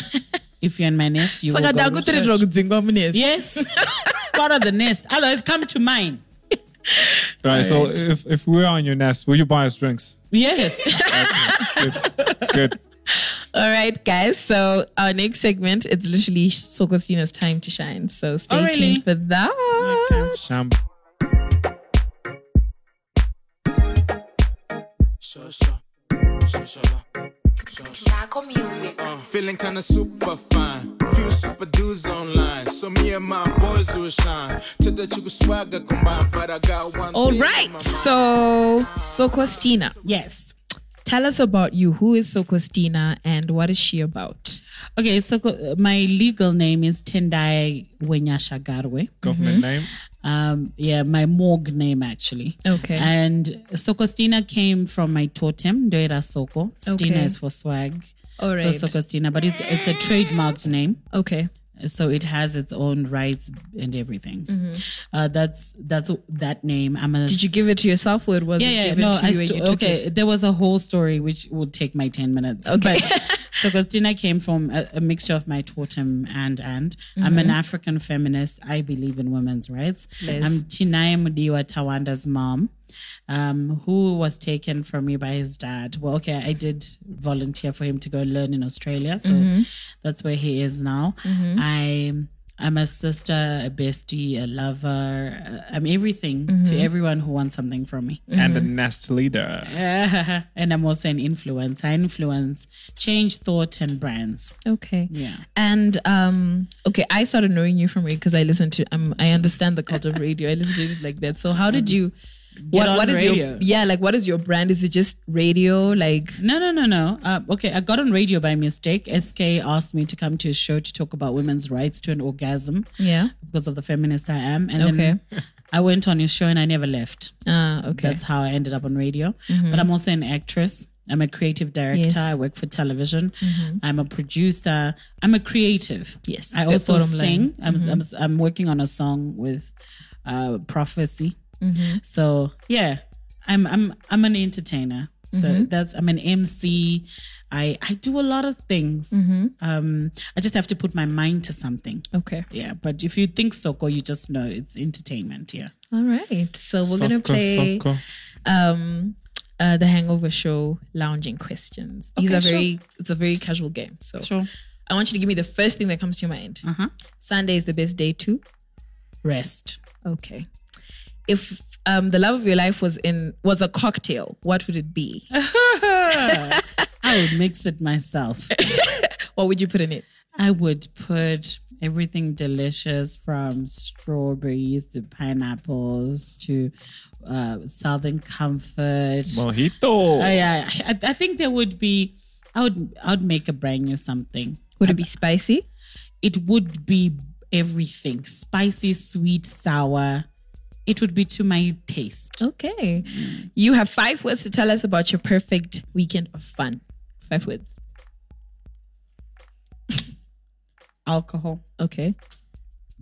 if you're in my nest, you will Saka go to ndakutirira church. kudzingwa munesi. Yes, part of the nest. Otherwise, come to mine. Right. So if if we're on your nest, will you buy us drinks? Yes. Good. Good. All right, guys. So our next segment, it's literally Sokostina's time to shine. So stay Oh, really? tuned for that. Sham. Music. Uh, feeling kinda super fine. Few super dudes online. So me and and my boys will shine. To the chick swagger combined, but I got one. All thing on right. my mind. So, Sokostina, Yes. Tell us about you. Who is Sokostina and what is she about? Okay, so my legal name is Tendai Wenyasha Garwe. Government name. Um, yeah, my morgue name actually. Okay. And Sokostina came from my totem, Doira Soko. Stina Okay. is for swag. All So right. Sokostina, but it's it's a trademarked name. Okay. So it has its own rights and everything. Uh, that's that's that name. I'm a Mm-hmm. Did you give it to yourself or it was yeah, it yeah, given no, to I you and sto- you took okay. it? There was a whole story which would take my ten minutes. Okay. But- so Christina came from a, a mixture of my totem and and I'm Mm-hmm. an African feminist. I believe in women's rights. Yes. I'm Tinaya Mudiwa Tawanda's mom, um, who was taken from me by his dad. Well, okay, I did volunteer for him to go learn in Australia, so Mm-hmm. that's where he is now. I. I'm a sister, a bestie, a lover. uh, I'm everything Mm-hmm. to everyone who wants something from me. And a nest leader. and I'm also an influence. I influence change thought and brands. Okay. Yeah. And um, okay, I started knowing you from radio because I listened to. Um, I understand the cult of radio. I listened to it like that. So how did you? What what is your yeah like what is your brand? Is it just radio? Like No, no, no, no. Uh, okay, I got on radio by mistake. SK asked me to come to a show to talk about women's rights to an orgasm yeah. because of the feminist I am. And Okay. I went on his show and I never left. Ah okay. That's how I ended up on radio. But I'm also an actress. I'm a creative director. Yes. I work for television. I'm a producer. I'm a creative. Yes, I also sing. I'm, I'm I'm working on a song with uh, Prophecy. So yeah, I'm I'm I'm an entertainer. So that's I'm an MC. I I do a lot of things. Um, I just have to put my mind to something. okay. Yeah, but if you think Soko, you just know it's entertainment. Yeah. All right. So we're gonna play soccer. um uh the Hangover Show lounging questions. These Okay, are sure. very it's a very casual game. So Sure. I want you to give me the first thing that comes to your mind. Uh huh. Sunday is the best day too. Rest. Okay. If um, the love of your life was in was a cocktail, what would it be? I would mix it myself. what would you put in it? I would put everything delicious from strawberries to pineapples to uh, Southern Comfort. Mojito. Oh, yeah, I, I think there would be. I would. I would make a brand new something. Would it be spicy? It would be everything: spicy, sweet, sour. It would be to my taste. Okay. You have five words to tell us about your perfect weekend of fun. Five words. Alcohol, Okay.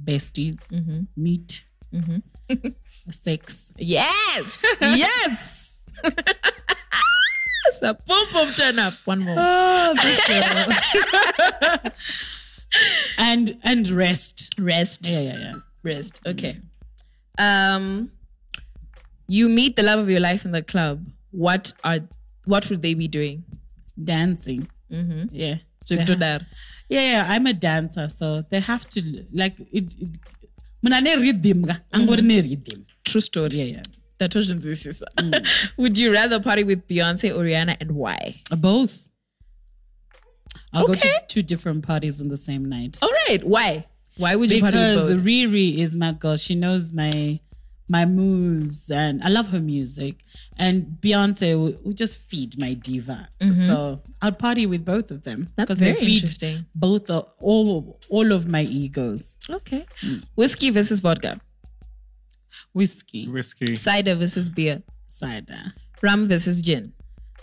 besties, mm-hmm. meat, mm-hmm. sex. Yes. yes. so boom boom turn up. One more. Oh, and and rest. Rest. Yeah, yeah, yeah. Rest. Okay. Mm. Um you meet the love of your life in the club. What are what would they be doing? Dancing. Mm-hmm. Yeah. They do that. Yeah, yeah, I'm a dancer, so they have to like it. it Muna ne rhythm, ga. Angori ne rhythm. True story. Yeah, yeah. That was Would you rather party with Beyonce or Rihanna and why? Both. I'll go Okay. to two different parties in the same night. All right. Why? Why would you party because with both? Riri is my girl. She knows my my moves, and I love her music. And Beyonce will, will just feed my diva. So I'd party with both of them Mm-hmm. That's 'cause they very feed interesting. Both of, all all of my egos. Okay. Whiskey versus vodka. Whiskey, Whiskey. Cider versus beer. cider, Rum versus gin.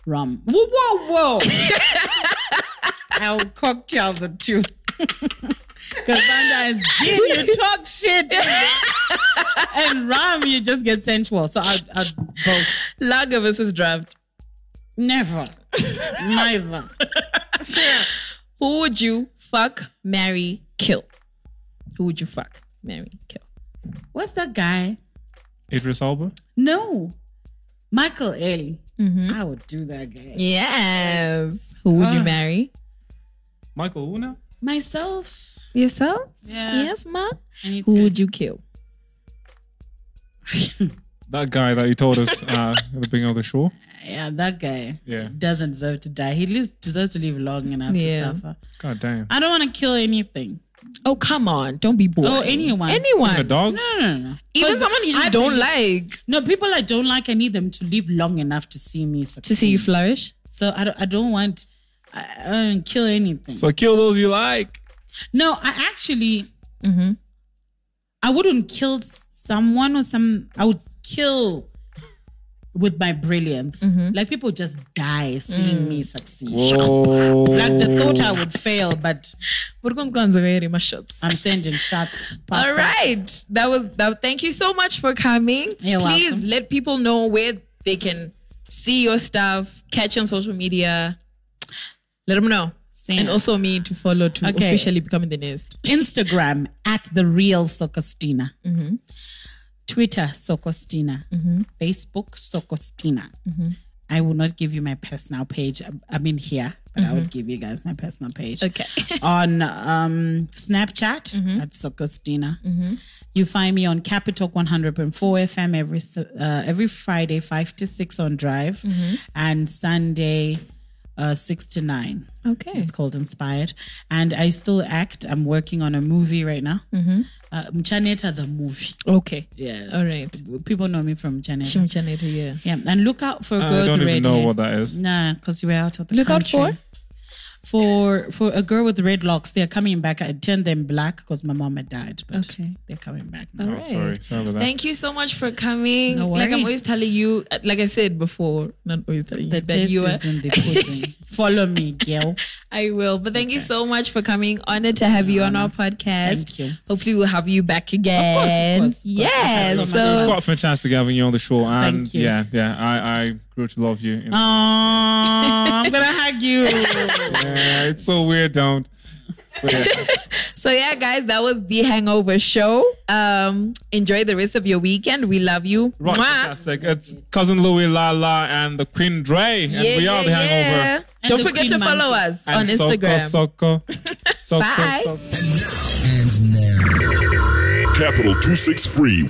rum. Whoa, whoa, whoa! I'll cocktail the two. Because Vanda is gin, you talk shit. and rum, you just get sensual. So I'd, I'd both. Lager versus draft. Never. Neither. Who would you fuck, marry, kill? Who would you fuck, marry, kill? What's that guy? Idris Elba. No. Michael Ealy. I would do that guy. Yes. Who would you Ah. marry? Michael Una. Myself. Yourself? Yeah. Yes, ma. Who to- would you kill? That guy that you told us uh, at the beginning of the show. Yeah, that guy Yeah. doesn't deserve to die. He lives deserves to live long enough Yeah. to suffer. God damn. I don't want to kill anything. Oh, come on. Don't be bored. Oh, anyone. Anyone. A dog? No, no, no. Even 'Cause someone you just I don't believe- like. No, people I don't like, I need them to live long enough to see me succeed. To see you flourish. So I don't, I don't want, I, I don't kill anything. So kill those you like. No, I actually, Mm-hmm. I wouldn't kill someone or some, I would kill with my brilliance. Mm-hmm. Like people just die seeing Mm. me succeed. Whoa. Like they thought I would fail, but I'm sending shots. Pop, All pop. That was that. Thank you so much for coming. You're Please welcome. let people know where they can see your stuff, catch you on social media. Let them know. Same. And also me to follow to Okay. officially become the nest. Instagram at the real Sokostina. Mm-hmm. Twitter Sokostina. Facebook Sokostina. Mm-hmm. I will not give you my personal page. I- mean here, but I would give you guys my personal page. Mm-hmm. Okay. on um, Snapchat Mm-hmm. at Sokostina. You find me on Capital 100.4 FM every uh, every Friday, five to six on Drive, Mm-hmm. and Sunday, uh, six to nine. Okay. It's called Inspired. And I still act. I'm working on a movie right now. Mm-hmm. Uh, Mchaneta the movie. Okay. Yeah. All right. People know me from Mchaneta. Chimchaneta, yeah. Yeah. And look out for a I girl don't even know hair. what that is. Nah, because you were out of the Look out for? For for a girl with red locks, they're coming back. I turned them black because my mom had died. But Okay. they're coming back now. Oh, All Oh, right. sorry. Sorry about that. Thank you so much for coming. No Like I'm always telling you, like I said before, not always telling The you that you are. in the pudding. Follow me, girl. I will. But thank you so much for coming. Honored to have you on our podcast. Thank you. Hopefully we'll have you back again. course, of course. Yes. It's So quite fantastic having you on the show, and Thank you. yeah, yeah, I, I grew to love you. Aww, I'm gonna hug you. Yeah, it's so weird, don't. Yeah. so yeah, guys, that was the Hangover Show. Um, enjoy the rest of your weekend. We love you. Right, Mwah. fantastic. It's cousin Louis Lala and the Queen Dre, and Yeah, we are the Hangover. yeah. And Don't the forget Queen to follow Monkey. us on And Instagram. Soko, Soko, Soko, Bye. Soko. Capital 263